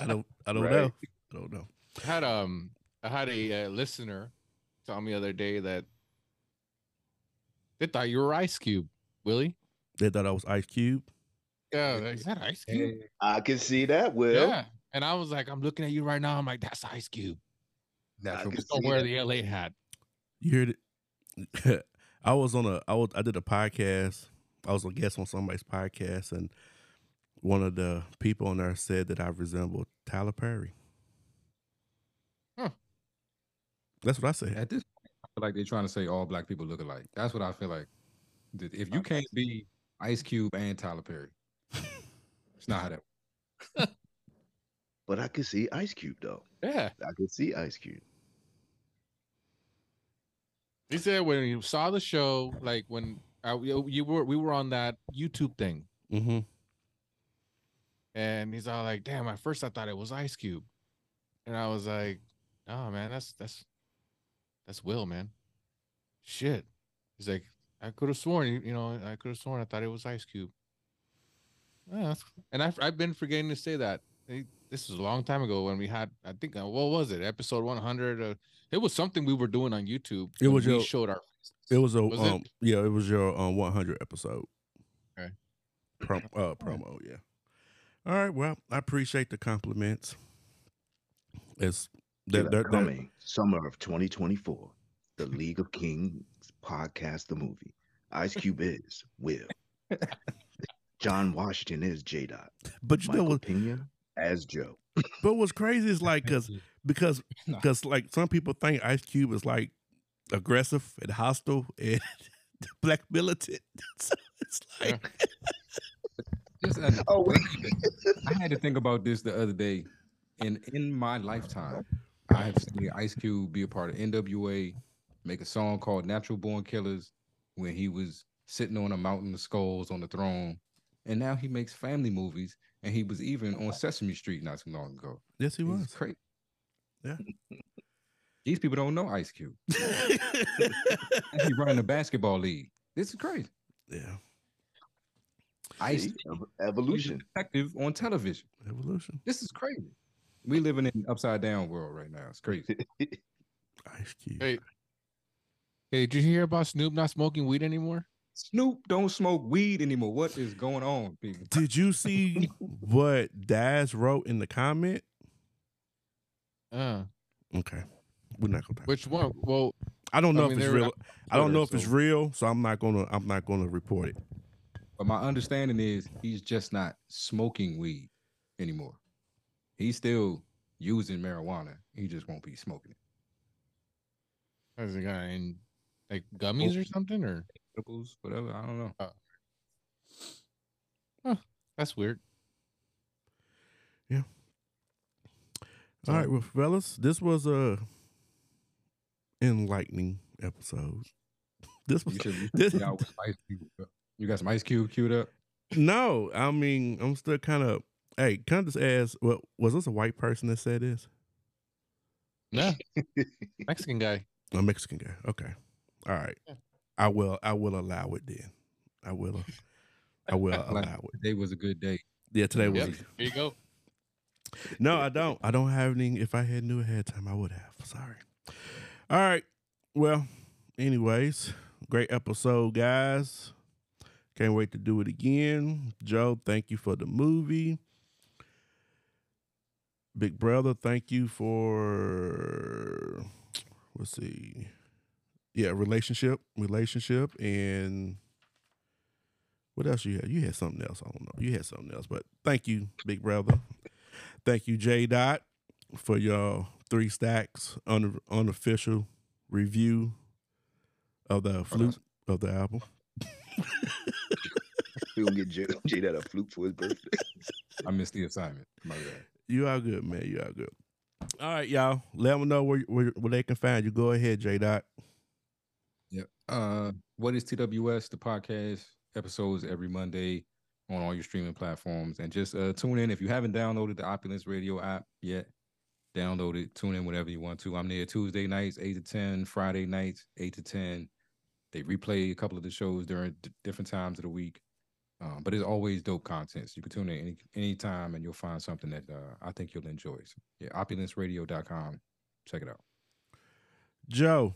I don't, I don't Right. know. I don't know. I had um I had a uh, listener tell me the other day that they thought you were Ice Cube, Willie. They thought I was Ice Cube. Yeah, is that Ice Cube? I can see that, Will. Yeah. And I was like, I'm looking at you right now. I'm like, that's Ice Cube. that's I what- can Don't see wear that. the LA hat. You heard it. I was on a, I was, I did a podcast. I was a guest on somebody's podcast, and one of the people on there said that I resembled Tyler Perry. Huh. That's what I said. At this point, I feel like they're trying to say all black people look alike. That's what I feel like. If you can't be Ice Cube and Tyler Perry, it's not how that. But I could see Ice Cube though. Yeah. I could see Ice Cube. He said when you saw the show, like when uh, you, you were we were on that YouTube thing, Mm-hmm. and he's all like, "Damn!" At first, I thought it was Ice Cube, and I was like, "Oh man, that's that's that's Will, man." Shit. He's like, "I could have sworn, you, you know, I could have sworn I thought it was Ice Cube." Yeah, and I've I've been forgetting to say that. This was a long time ago when we had I think uh, what was it episode 100 uh, it was something we were doing on YouTube It when was we your- showed our It was a Was it? um yeah, it was your um 100 episode. Okay. Prom- uh, promo, yeah. All right, well, I appreciate the compliments. It's That, that, that, that, coming summer of 2024, the League of Kings podcast, the movie. Ice Cube is Will. John Washington is J Dot. but you know Michael what? Pena as Joe. But what's crazy is like because because No. because like some people think Ice Cube is like aggressive and hostile and black militant. so it's like Just, uh, Oh, I had to think about this the other day. and in my lifetime, I have seen Ice Cube be a part of NWA, make a song called Natural Born Killers when he was sitting on a mountain of skulls on the throne. And now he makes family movies. And he was even on Sesame Street not too long ago. yes, he He's was. crazy. Yeah. These people don't know Ice Cube. And he running a basketball league. This is crazy. yeah, Ice See, Cube, ev- he's a evolution. detective on television. evolution. This is crazy. We live in an upside down world right now. It's crazy. Ice Cube. Hey. hey did you hear about Snoop not smoking weed anymore Snoop don't smoke weed anymore. What is going on, people? Did you see what Daz wrote in the comment? uh Okay, we're not gonna. which one well I don't know I mean, if it's real. on I don't know Twitter, if it's real, so I'm not gonna. I'm not gonna report it. But my understanding is he's just not smoking weed anymore. He's still using marijuana. He just won't be smoking it. How's it guy in like gummies or something or Edibles, whatever. I don't know. that's weird Yeah. All right, well, fellas, this was a enlightening episode. This was You should. You, this- should out Ice Cube. Uh, you got some Ice Cube queued up. no. I mean, I'm still kind of. Hey, can I just ask? What was this a white person that said this? no Mexican guy A Mexican guy. Okay. All right. Yeah. I will. I will allow it then. I will. I will allow it. Today was a good day. Yeah, today was. yep there you go No, I don't. I don't have any. If I had knew ahead of time, I would have. Sorry. All right. Well, anyways, great episode, guys. Can't wait to do it again. Joe, thank you for the movie. Big brother, thank you for let's see. Yeah, relationship, relationship, and what else you had? You had something else. I don't know. You had something else, but thank you, big brother. Thank you, J Dot, for your three stacks un- unofficial review of the flute of the album. we gonna get J, J Dot a flute for his birthday. I missed the assignment. My bad. You are good, man. You are good. All right, y'all. Let them know where where, where they can find you. Go ahead, J Dot. Yep. Uh, what is TWS? The podcast episodes every Monday on all your streaming platforms, and just uh, tune in if you haven't downloaded the Opulence Radio app yet. Download it. Tune in whenever you want to. I'm there Tuesday nights, eight to ten. Friday nights, eight to ten. They replay a couple of the shows during d- different times of the week. Um, but it's always dope content. So you can tune in any anytime and you'll find something that uh, I think you'll enjoy. So, yeah, opulenceradio.com. Check it out. Joe.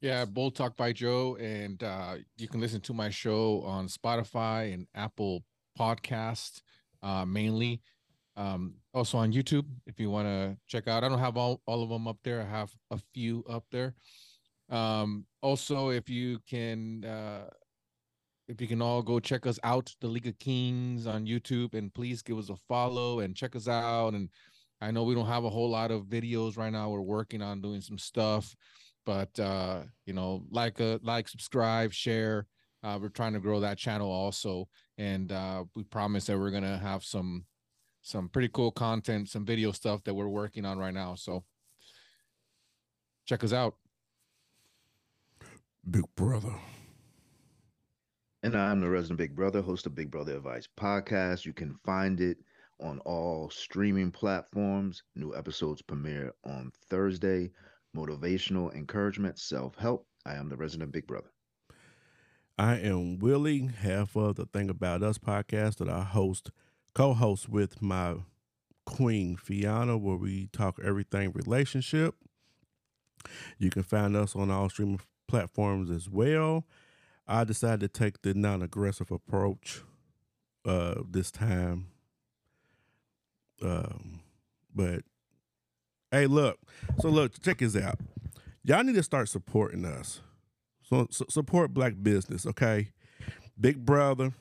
Yeah, Bull Talk by Joe, and uh, you can listen to my show on Spotify and Apple Podcast, uh, mainly. Um, also on YouTube, if you want to check out. I don't have all, all of them up there. I have a few up there. Um, also, if you can, uh, if you can all go check us out, the League of Kings on YouTube, and please give us a follow and check us out. And I know we don't have a whole lot of videos right now. We're working on doing some stuff but uh you know like a like subscribe share uh we're trying to grow that channel also and uh we promise that we're gonna have some some pretty cool content some video stuff that we're working on right now so check us out Big brother. And I'm the resident Big Brother, host of Big Brother Advice podcast. You can find it on all streaming platforms. New episodes premiere on Thursday. Motivational encouragement, self help. I am the resident Big Brother. I am Willie, half of the Thing About Us podcast that I host, co host with my Queen Fiona, where we talk everything relationship. You can find us on all streaming platforms as well. I decided to take the non aggressive approach uh, this time. Um, but hey, look. So, look, check this out. Y'all need to start supporting us. So, so support black business, okay? Big Brother,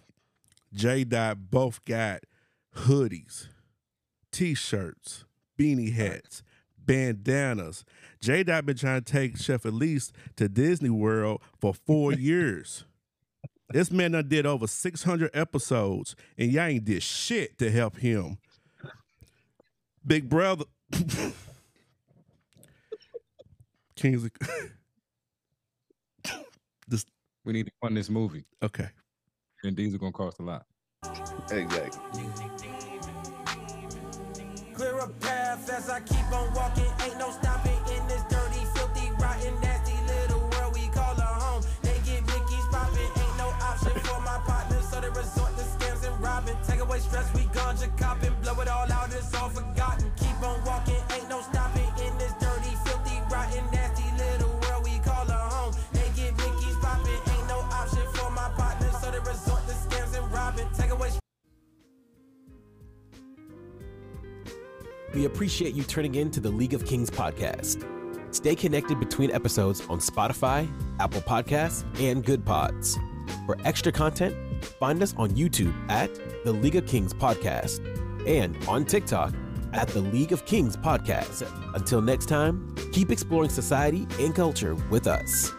J Dot both got hoodies, t-shirts, beanie hats, bandanas. J Dot been trying to take Chef Elise to Disney World for four years. This man done did over 600 episodes, and y'all ain't did shit to help him. Big brother. Kingsley. this We need to fund this movie. okay. And these are gonna cost a lot. Exactly. Clear a path as I keep on walking. Ain't no stopping in this dirty, filthy, rotten, nasty little world we call a home. They get Mickey's popping, ain't no option for my partners, so they resort to scams and robbing. Take away stress, we ganja copping, blow it all out, it's all forgotten. We appreciate you turning in to the League of Kings podcast. Stay connected between episodes on Spotify, Apple Podcasts, and Goodpods. For extra content, find us on YouTube at the League of Kings podcast and on TikTok at the League of Kings podcast. Until next time, keep exploring society and culture with us.